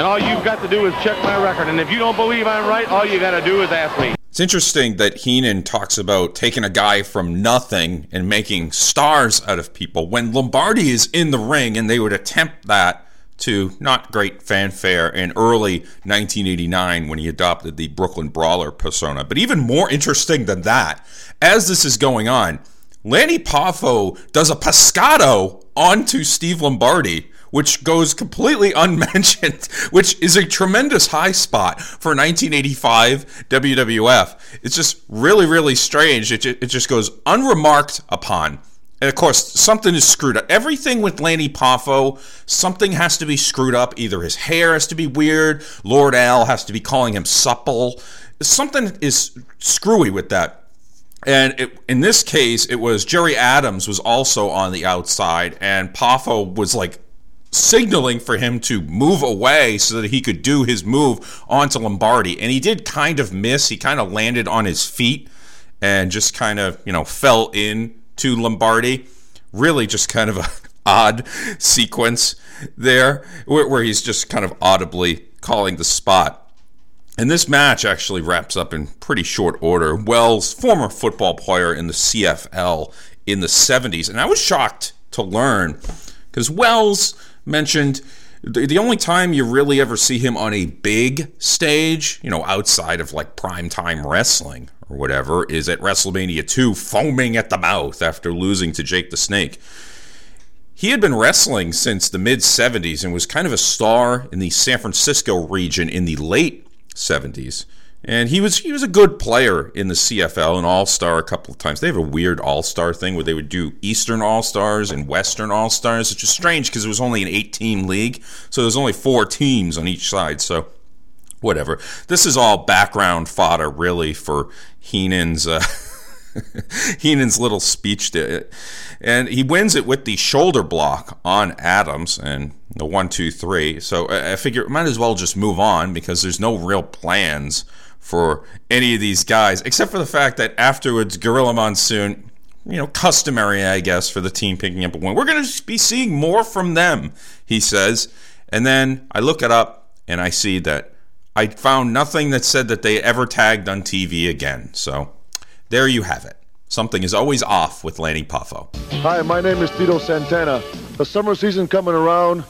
And all you've got to do is check my record. And if you don't believe I'm right, all you got to do is ask me. It's interesting that Heenan talks about taking a guy from nothing and making stars out of people when Lombardi is in the ring and they would attempt that to not great fanfare in early 1989 when he adopted the Brooklyn Brawler persona. But even more interesting than that, as this is going on, Lanny Poffo does a pescado onto Steve Lombardi, which goes completely unmentioned, which is a tremendous high spot for 1985 WWF. It's just really, really strange. It, it just goes unremarked upon. And of course, something is screwed up. Everything with Lanny Poffo, something has to be screwed up. Either his hair has to be weird, Lord Al has to be calling him supple. Something is screwy with that. And it, in this case, it was Gerry Adams was also on the outside, and Poffo was like signaling for him to move away so that he could do his move onto Lombardi. And he did kind of miss. He kind of landed on his feet and just kind of, you know, fell in to Lombardi. Really just kind of a odd sequence there where, where he's just kind of audibly calling the spot. And this match actually wraps up in pretty short order. Wells, former football player in the CFL in the 70s, and I was shocked to learn because Wells mentioned the, only time you really ever see him on a big stage, you know, outside of like primetime wrestling or whatever, is at WrestleMania 2, foaming at the mouth after losing to Jake the Snake. He had been wrestling since the mid 70s and was kind of a star in the San Francisco region in the late 70s. And he was he was a good player in the CFL, an All Star a couple of times. They have a weird All Star thing where they would do Eastern All Stars and Western All Stars, which is strange because it was only an eight team league, so there's only four teams on each side. So whatever. This is all background fodder, really, for Heenan's. Uh, Heenan's little speech to and he wins it with the shoulder block on Adams and the one, two, three. So I I figure might as well just move on because there's no real plans for any of these guys, except for the fact that afterwards, Gorilla Monsoon, you know, customary, I guess, for the team picking up a win. We're going to be seeing more from them, he says. And then I look it up and I see that I found nothing that said that they ever tagged on TV again. So there you have it. Something is always off with Lanny Poffo. Hi, my name is Tito Santana. The summer season coming around,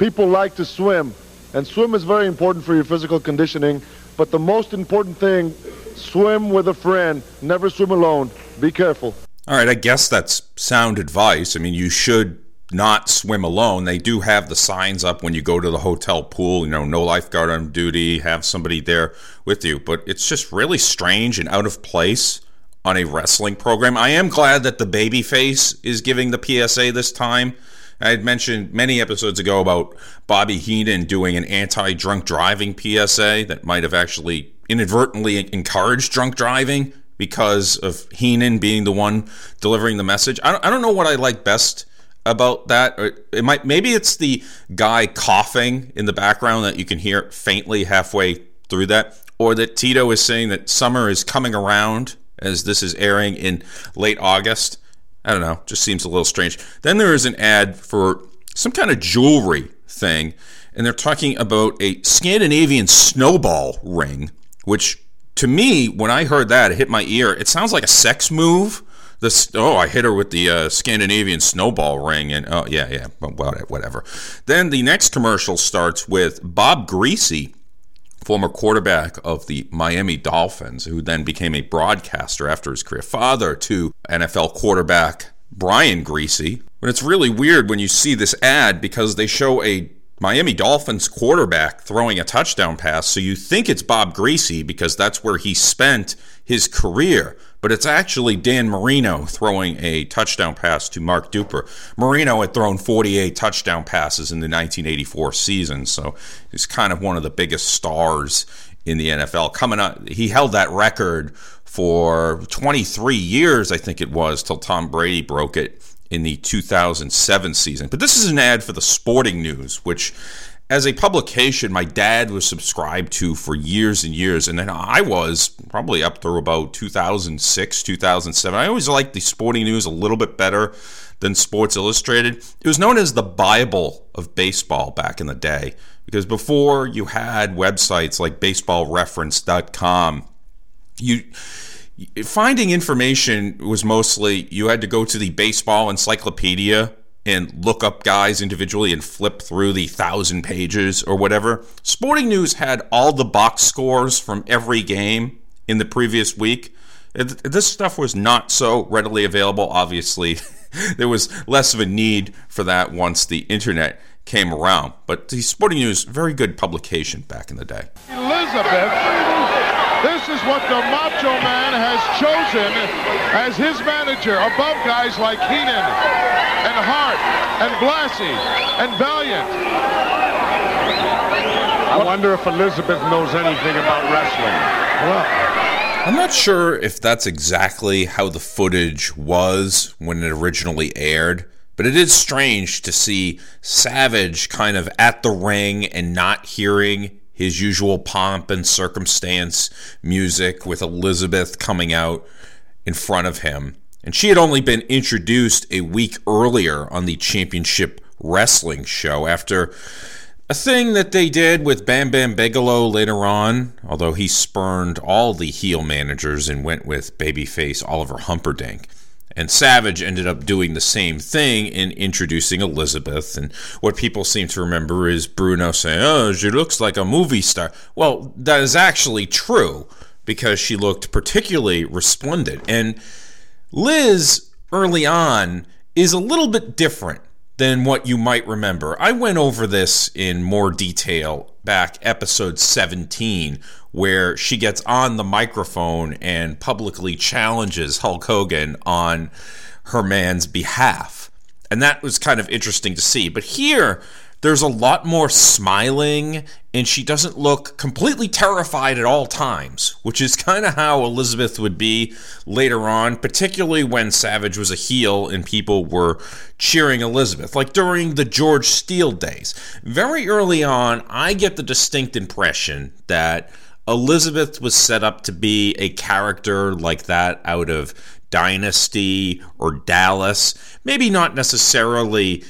people like to swim, and swim is very important for your physical conditioning. But the most important thing Swim with a friend. Never swim alone. Be careful. All right, I guess that's sound advice. I mean, you should not swim alone. They do have the signs up when you go to the hotel pool, you know, no lifeguard on duty, have somebody there with you. But it's just really strange and out of place on a wrestling program. I am glad that the babyface is giving the PSA this time. I had mentioned many episodes ago about Bobby Heenan doing an anti drunk driving PSA that might have actually inadvertently encouraged drunk driving because of Heenan being the one delivering the message. I don't, I don't know what I like best about that. It might maybe it's the guy coughing in the background that you can hear faintly halfway through that, or that Tito is saying that summer is coming around as this is airing in late August. I don't know, just seems a little strange. Then there is an ad for some kind of jewelry thing, and they're talking about a Scandinavian snowball ring, which to me, when I heard that, it hit my ear. It sounds like a sex move. This oh, I hit her with the uh, Scandinavian snowball ring, and oh yeah, yeah, whatever. Then the next commercial starts with Bob Griese former quarterback of the Miami Dolphins, who then became a broadcaster after his career, father to NFL quarterback Brian Griese. But it's really weird when you see this ad because they show a Miami Dolphins quarterback throwing a touchdown pass, so you think it's Bob Griese because that's where he spent his career but it's actually Dan Marino throwing a touchdown pass to Mark Duper. Marino had thrown 48 touchdown passes in the 1984 season, so he's kind of one of the biggest stars in the NFL. Coming up, he held that record for 23 years, I think it was, till Tom Brady broke it in the 2007 season. But this is an ad for the Sporting News, which as a publication my dad was subscribed to for years and years and then i was probably up through about 2006 2007 i always liked the sporting news a little bit better than sports illustrated. It was known as the bible of baseball back in the day because before you had websites like baseballreference.com you finding information was mostly you had to go to the baseball encyclopedia and look up guys individually and flip through the thousand pages or whatever. Sporting News had all the box scores from every game in the previous week. This stuff was not so readily available. Obviously, there was less of a need for that once the internet came around. But the Sporting News, very good publication back in the day. Elizabeth is what the Macho Man has chosen as his manager above guys like Heenan and Hart and Blassie and Valiant. I wonder if Elizabeth knows anything about wrestling. Well, I'm not sure if that's exactly how the footage was when it originally aired. But it is strange to see Savage kind of at the ring and not hearing his usual pomp and circumstance music with Elizabeth coming out in front of him. And she had only been introduced a week earlier on the championship wrestling show after a thing that they did with Bam Bam Bigelow later on, although he spurned all the heel managers and went with babyface Oliver Humperdink. And Savage ended up doing the same thing in introducing Elizabeth. And what people seem to remember is Bruno saying, Oh, she looks like a movie star. Well, that is actually true because she looked particularly resplendent. And Liz, early on, is a little bit different than what you might remember. I went over this in more detail back episode 17 where she gets on the microphone and publicly challenges Hulk Hogan on her man's behalf. And that was kind of interesting to see. But here, there's a lot more smiling, and she doesn't look completely terrified at all times, which is kind of how Elizabeth would be later on, particularly when Savage was a heel and people were cheering Elizabeth, like during the George Steele days. Very early on, I get the distinct impression that Elizabeth was set up to be a character like that out of Dynasty or Dallas. Maybe not necessarily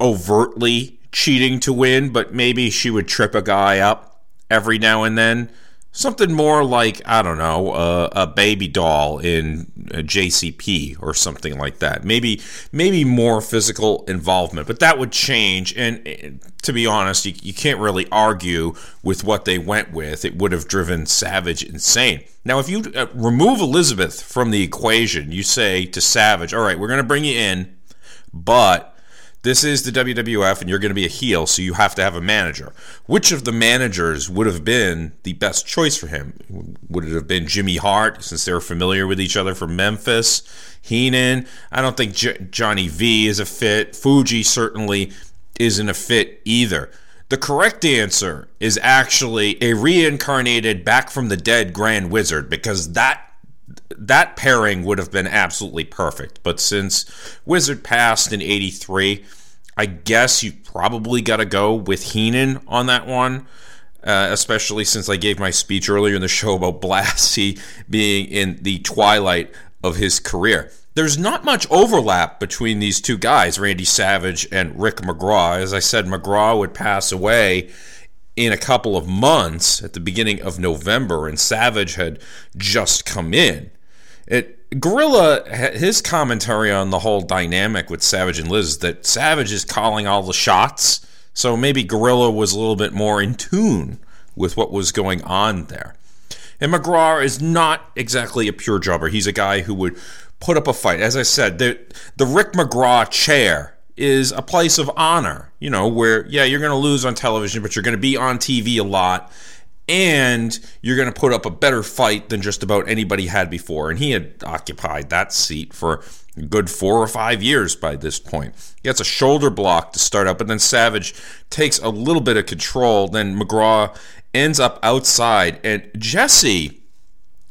overtly cheating to win, but maybe she would trip a guy up every now and then. Something more like, I don't know, a baby doll in JCP or something like that. Maybe maybe more physical involvement, but that would change. And to be honest, you, you can't really argue with what they went with. It would have driven Savage insane. Now, if you uh, remove Elizabeth from the equation, you say to Savage, all right, we're going to bring you in, but this is the WWF and you're going to be a heel, so you have to have a manager. Which of the managers would have been the best choice for him? Would it have been Jimmy Hart, since they were familiar with each other from Memphis? Heenan? I don't think J- Johnny V is a fit. Fuji certainly isn't a fit either. The correct answer is actually a reincarnated back from the dead Grand Wizard because that that pairing would have been absolutely perfect. But since Wizard passed in 83, I guess you probably got to go with Heenan on that one. Uh, especially since I gave my speech earlier in the show about Blassie being in the twilight of his career. There's not much overlap between these two guys, Randy Savage and Rick McGraw. As I said, McGraw would pass away in a couple of months at the beginning of November, and Savage had just come in. It Gorilla his commentary on the whole dynamic with Savage and Liz that Savage is calling all the shots, so maybe Gorilla was a little bit more in tune with what was going on there. And McGraw is not exactly a pure jobber. He's a guy who would put up a fight. As I said, the the Rick McGraw chair is a place of honor, you know, where, yeah, you're going to lose on television, but you're going to be on TV a lot and you're going to put up a better fight than just about anybody had before. And he had occupied that seat for a good four or five years by this point. He gets a shoulder block to start up, but then Savage takes a little bit of control. Then McGraw ends up outside, and Jesse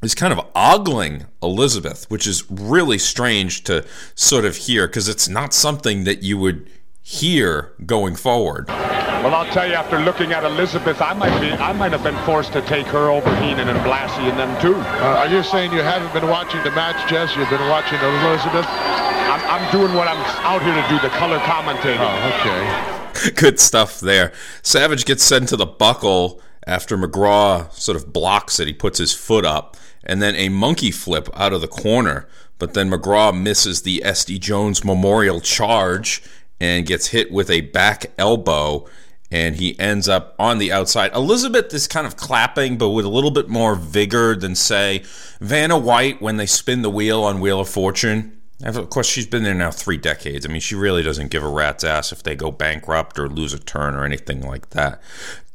is kind of ogling Elizabeth, which is really strange to sort of hear because it's not something that you would hear going forward. Well, I'll tell you, after looking at Elizabeth, I might be, I might have been forced to take her over Heenan and Blassie and them too. Uh, are you saying you haven't been watching the match, Jess? You've been watching Elizabeth? I'm, I'm doing what I'm out here to do, the color commentating. Oh, okay. Good stuff there. Savage gets sent to the buckle after McGraw sort of blocks it. He puts his foot up and then a monkey flip out of the corner. But then McGraw misses the SD Jones Memorial charge and gets hit with a back elbow, and he ends up on the outside. Elizabeth is kind of clapping, but with a little bit more vigor than, say, Vanna White when they spin the wheel on Wheel of Fortune. Of course, she's been there now three decades. I mean, she really doesn't give a rat's ass if they go bankrupt or lose a turn or anything like that.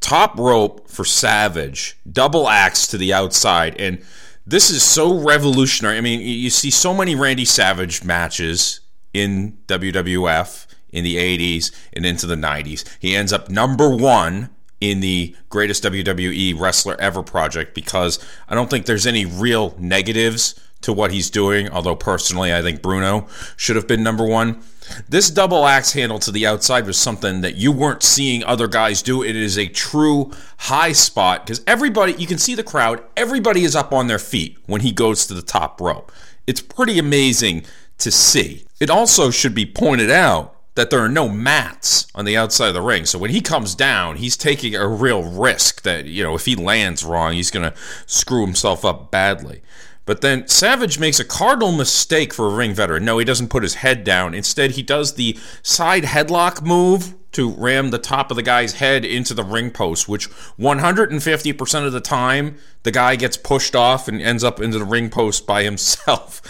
Top rope for Savage, double axe to the outside, and this is so revolutionary. I mean, you see so many Randy Savage matches in WWF in the 80s and into the 90s. He ends up number one in the greatest WWE wrestler ever project because I don't think there's any real negatives to what he's doing, although personally I think Bruno should have been number one. This double axe handle to the outside was something that you weren't seeing other guys do. It is a true high spot because everybody, you can see the crowd, everybody is up on their feet when he goes to the top rope. It's pretty amazing to see. It also should be pointed out that there are no mats on the outside of the ring. So when he comes down, he's taking a real risk that, you know, if he lands wrong, he's going to screw himself up badly. But then Savage makes a cardinal mistake for a ring veteran. No, he doesn't put his head down. Instead, he does the side headlock move to ram the top of the guy's head into the ring post, which 150% of the time the guy gets pushed off and ends up into the ring post by himself.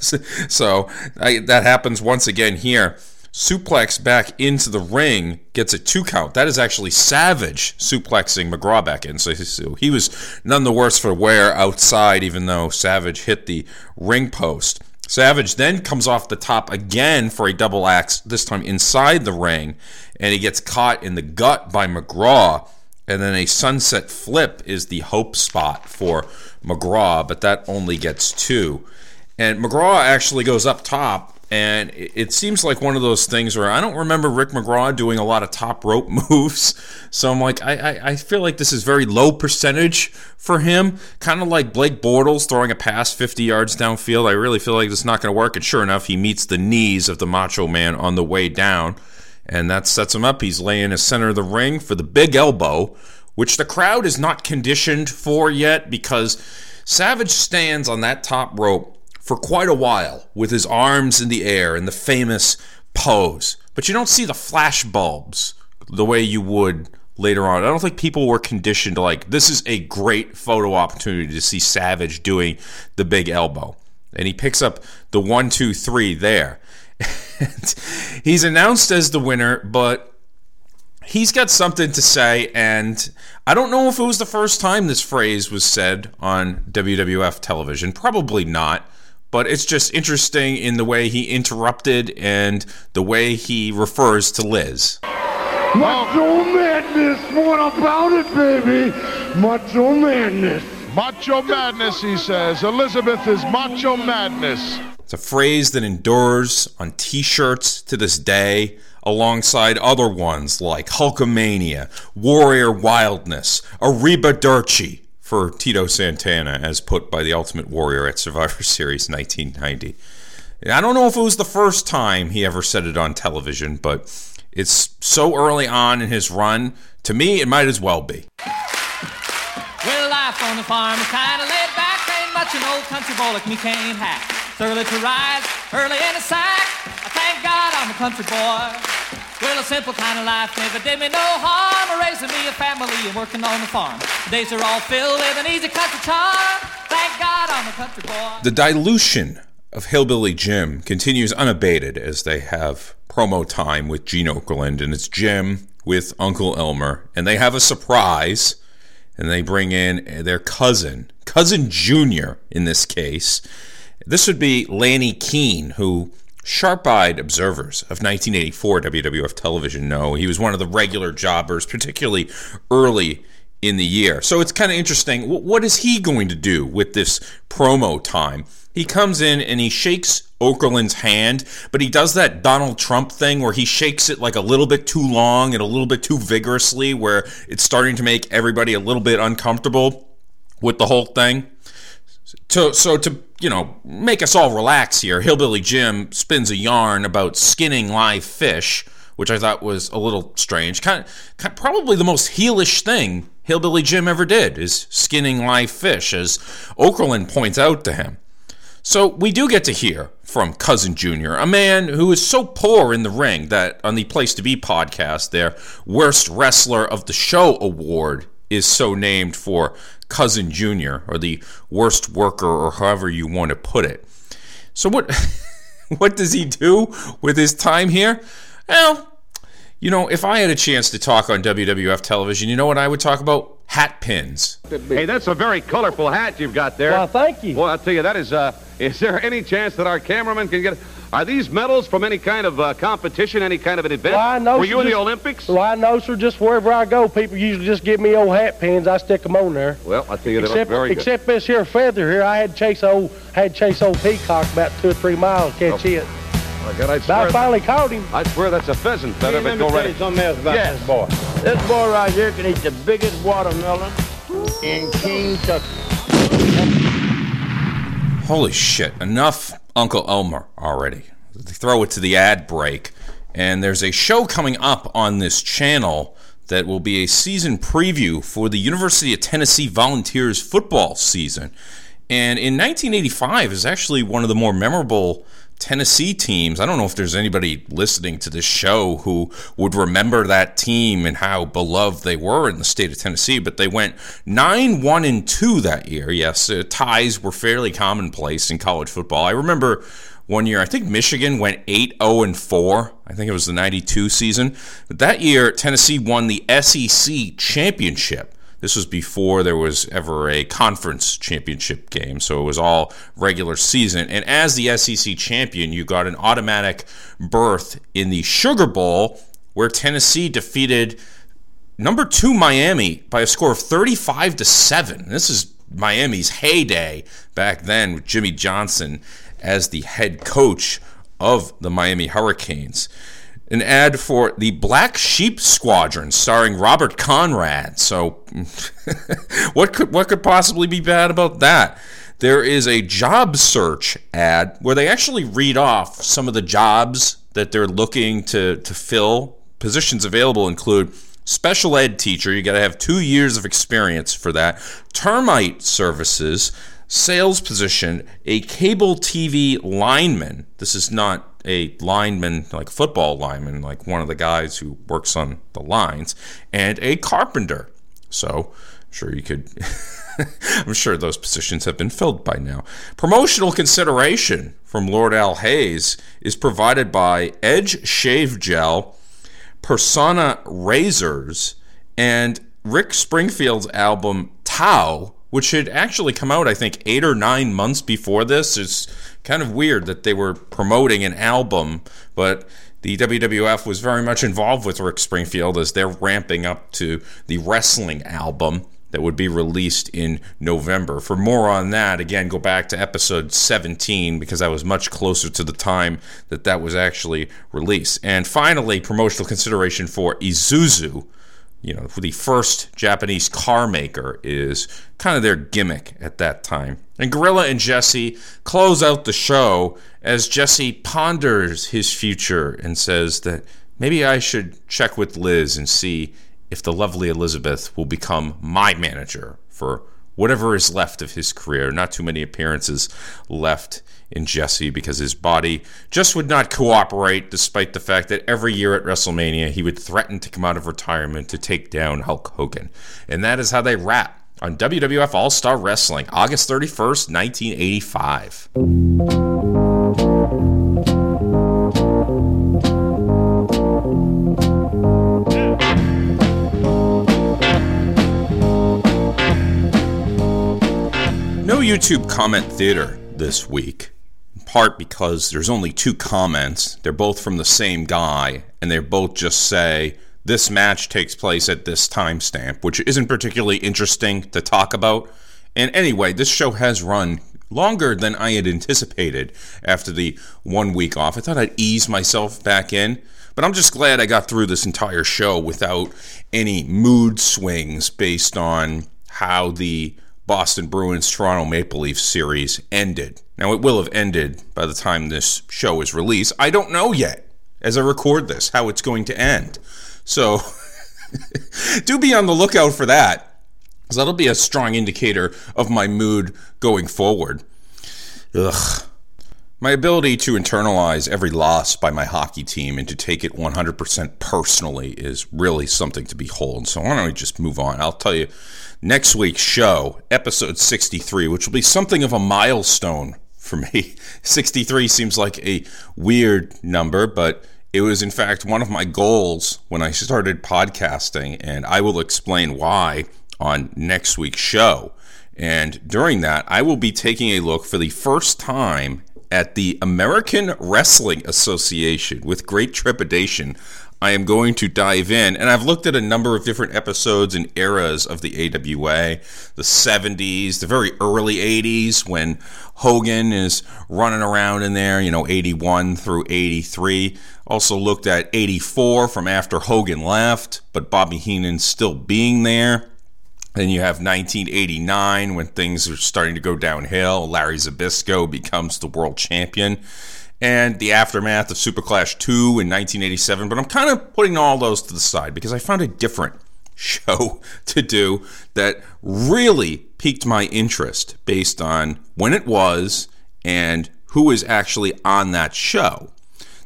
so I, that happens once again here suplex back into the ring, gets a two count. That is actually Savage suplexing McGraw back in. So, so he was none the worse for wear outside, even though Savage hit the ring post. Savage then comes off the top again for a double axe, this time inside the ring, and he gets caught in the gut by McGraw. And then a sunset flip is the hope spot for McGraw, but that only gets two. And McGraw actually goes up top and it seems like one of those things where I don't remember Rick McGraw doing a lot of top rope moves. So I'm like, I, I, I feel like this is very low percentage for him. Kind of like Blake Bortles throwing a pass 50 yards downfield. I really feel like it's not going to work. And sure enough, he meets the knees of the Macho Man on the way down. And that sets him up. He's laying in the center of the ring for the big elbow, which the crowd is not conditioned for yet because Savage stands on that top rope for quite a while with his arms in the air in the famous pose. But you don't see the flash bulbs the way you would later on. I don't think people were conditioned to like, this is a great photo opportunity to see Savage doing the big elbow. And he picks up the one, two, three there. he's announced as the winner, but he's got something to say, and I don't know if it was the first time this phrase was said on WWF television. Probably not, but it's just interesting in the way he interrupted and the way he refers to Liz. Macho Madness, what about it, baby? Macho Madness. Macho Madness, he says. Elizabeth is Macho Madness. It's a phrase that endures on t shirts to this day, alongside other ones like Hulkamania, Warrior Wildness, Arrivederci for Tito Santana, as put by the Ultimate Warrior at Survivor Series 1990. I don't know if it was the first time he ever said it on television, but it's so early on in his run. To me, it might as well be. Well, life on the farm is kind of laid back. Ain't much an old country boy like me can't hack. It's early to rise, early in the sack. I thank God I'm a country boy. Well, a simple kind of life never did me no harm. Raising me a family and working on the farm. The days are all filled with an easy country charm. Thank God I'm a country boy. The dilution of Hillbilly Jim continues unabated as they have promo time with Gene Okerlund, and it's Jim with Uncle Elmer, and they have a surprise, and they bring in their cousin, cousin Junior in this case. This would be Lanny Kean, who sharp eyed observers of 1984 WWF television know he was one of the regular jobbers, particularly early in the year. So it's kind of interesting. What is he going to do with this promo time? He comes in and he shakes Okerlund's hand, but he does that Donald Trump thing where he shakes it like a little bit too long and a little bit too vigorously, where it's starting to make everybody a little bit uncomfortable with the whole thing. To, so to you know make us all relax here, Hillbilly Jim spins a yarn about skinning live fish, which I thought was a little strange. Kind of, kind of probably the most heelish thing Hillbilly Jim ever did is skinning live fish, as Okerlund points out to him. So we do get to hear from Cousin Junior, a man who is so poor in the ring that on the Place to Be podcast, their Worst Wrestler of the Show award is so named for Cousin Junior, or the worst worker, or however you want to put it. So what what does he do with his time here? Well, you know, if I had a chance to talk on WWF television, you know what I would talk about? Hat pins. Hey, that's a very colorful hat you've got there. Well, thank you. Well, I'll tell you, that is, uh, is there any chance that our cameraman can get, are these medals from any kind of uh, competition, any kind of an event? Well, I know, Were sir, you in the just- Olympics? Well, I know, sir. Just wherever I go, people usually just give me old hat pins. I stick them on there. Well, I tell you, they look Except, very good. except this here feather here, I had to chase old, had to chase old peacock about two or three miles to catch it. My God, I'd But I swear, finally caught him. I swear that's a pheasant feather, but go right something else about Yes. this boy. This boy right here can eat the biggest watermelon in Kentucky. Holy shit, enough Uncle Elmer already. Throw it to the ad break, and there's a show coming up on this channel that will be a season preview for the University of Tennessee Volunteers football season. And in 1985 is actually one of the more memorable Tennessee teams. I don't know if there's anybody listening to this show who would remember that team and how beloved they were in the state of Tennessee, but they went 9 1 and 2 that year. Yes, uh, ties were fairly commonplace in college football. I remember one year, I think Michigan went 8 0 and 4. I think it was the 92 season. But that year, Tennessee won the SEC championship. This was before there was ever a conference championship game, so it was all regular season. And as the SEC champion, you got an automatic berth in the Sugar Bowl, where Tennessee defeated number two Miami by a score of 35 to 7. This is Miami's heyday back then with Jimmy Johnson as the head coach of the Miami Hurricanes. An ad for the Black Sheep Squadron starring Robert Conrad. So what could what could possibly be bad about that? There is a job search ad where they actually read off some of the jobs that they're looking to, to fill. Positions available include special ed teacher. You got to have two years of experience for that. Termite services, sales position, a cable TV lineman. This is not a lineman like football lineman, like one of the guys who works on the lines, and a carpenter. So, I'm sure you could. I'm sure those positions have been filled by now. Promotional consideration from Lord Al Hayes is provided by Edge Shave Gel Persona Razors, and Rick Springfield's album Tao, which had actually come out, I think, eight or nine months before this. It's kind of weird that they were promoting an album, but the WWF was very much involved with Rick Springfield as they're ramping up to the wrestling album that would be released in November. For more on that, again, go back to episode 17 because I was much closer to the time that that was actually released. And finally, promotional consideration for Isuzu. You know, the first Japanese car maker is kind of their gimmick at that time. And Gorilla and Jesse close out the show as Jesse ponders his future and says that maybe I should check with Liz and see if the lovely Elizabeth will become my manager for whatever is left of his career. Not too many appearances left in Jesse because his body just would not cooperate, despite the fact that every year at WrestleMania he would threaten to come out of retirement to take down Hulk Hogan. And that is how they wrap on WWF All Star Wrestling, August 31st, 1985. No YouTube comment theater this week, part because there's only two comments. They're both from the same guy, and they both just say, This match takes place at this timestamp, which isn't particularly interesting to talk about. And anyway, this show has run longer than I had anticipated after the one week off. I thought I'd ease myself back in, but I'm just glad I got through this entire show without any mood swings based on how the Boston Bruins Toronto Maple Leafs series ended. Now, it will have ended by the time this show is released. I don't know yet, as I record this, how it's going to end. So, do be on the lookout for that, because that'll be a strong indicator of my mood going forward. Ugh. My ability to internalize every loss by my hockey team and to take it 100% personally is really something to behold. So, why don't we just move on? I'll tell you next week's show, episode 63, which will be something of a milestone for me. 63 seems like a weird number, but it was in fact one of my goals when I started podcasting, and I will explain why on next week's show. And during that, I will be taking a look for the first time at the American Wrestling Association with great trepidation. I am going to dive in, and I've looked at a number of different episodes and eras of the AWA the 70s, the very early 80s when Hogan is running around in there, you know, 81 through 83. Also looked at 84 from after Hogan left, but Bobby Heenan still being there. Then you have 1989 when things are starting to go downhill. Larry Zbyszko becomes the world champion and the aftermath of Super Clash 2 in 1987. But I'm kind of putting all those to the side because I found a different show to do that really piqued my interest based on when it was and who is actually on that show.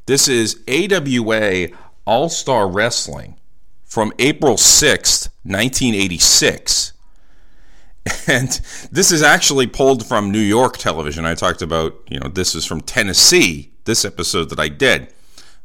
This is AWA All Star Wrestling from April 6th, 1986. And this is actually pulled from New York television. I talked about, you know, this is from Tennessee, this episode that I did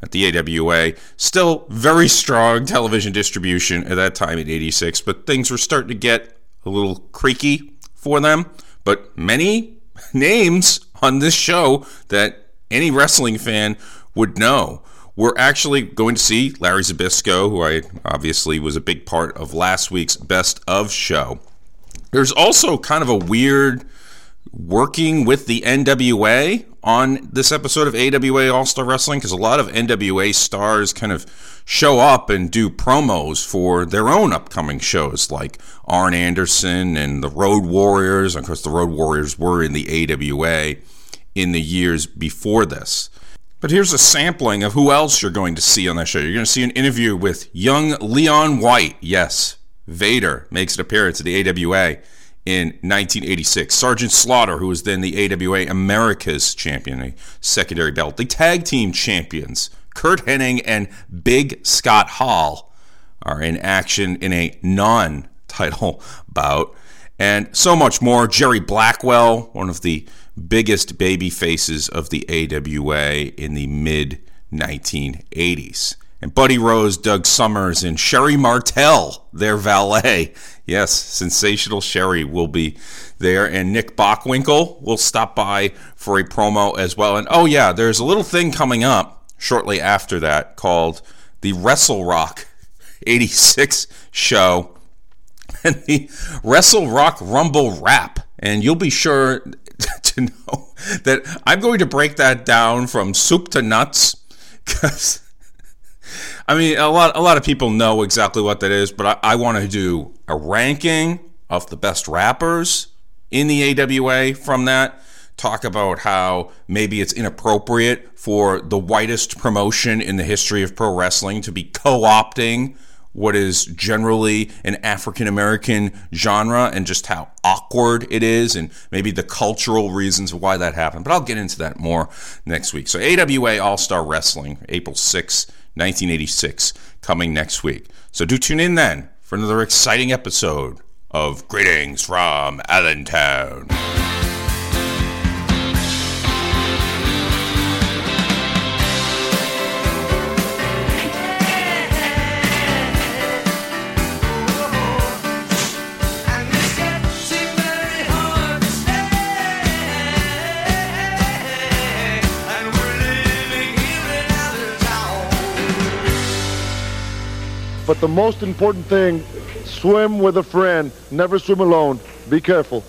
at the AWA. Still very strong television distribution at that time in 86, but things were starting to get a little creaky for them. But many names on this show that any wrestling fan would know. We're actually going to see Larry Zbyszko, who I obviously was a big part of last week's Best of show. There's also kind of a weird working with the NWA on this episode of AWA All Star Wrestling because a lot of NWA stars kind of show up and do promos for their own upcoming shows, like Arn Anderson and the Road Warriors. Of course, the Road Warriors were in the AWA in the years before this. But here's a sampling of who else you're going to see on that show. You're going to see an interview with young Leon White. Yes, Vader makes an appearance at the AWA in 1986. Sergeant Slaughter, who was then the AWA America's champion, a secondary belt. The tag team champions, Curt Hennig and Big Scott Hall, are in action in a non title bout. And so much more. Jerry Blackwell, one of the biggest baby faces of the AWA in the mid 1980s. And Buddy Rose, Doug Summers, and Sherri Martel, their valet. Yes, sensational Sherry will be there. And Nick Bockwinkel will stop by for a promo as well. And oh, yeah, there's a little thing coming up shortly after that called the Wrestle Rock 86 show and the Wrestle Rock Rumble Rap. And you'll be sure to know that I'm going to break that down from soup to nuts because I mean a lot a lot of people know exactly what that is, but I, I want to do a ranking of the best rappers in the AWA from that. Talk about how maybe it's inappropriate for the whitest promotion in the history of pro wrestling to be co opting what is generally an African American genre and just how awkward it is and maybe the cultural reasons why that happened. But I'll get into that more next week. So, AWA All Star Wrestling, April 6, 1986, coming next week. So, do tune in then for another exciting episode of Greetings from Allentown. But the most important thing, swim with a friend. Never swim alone. Be careful.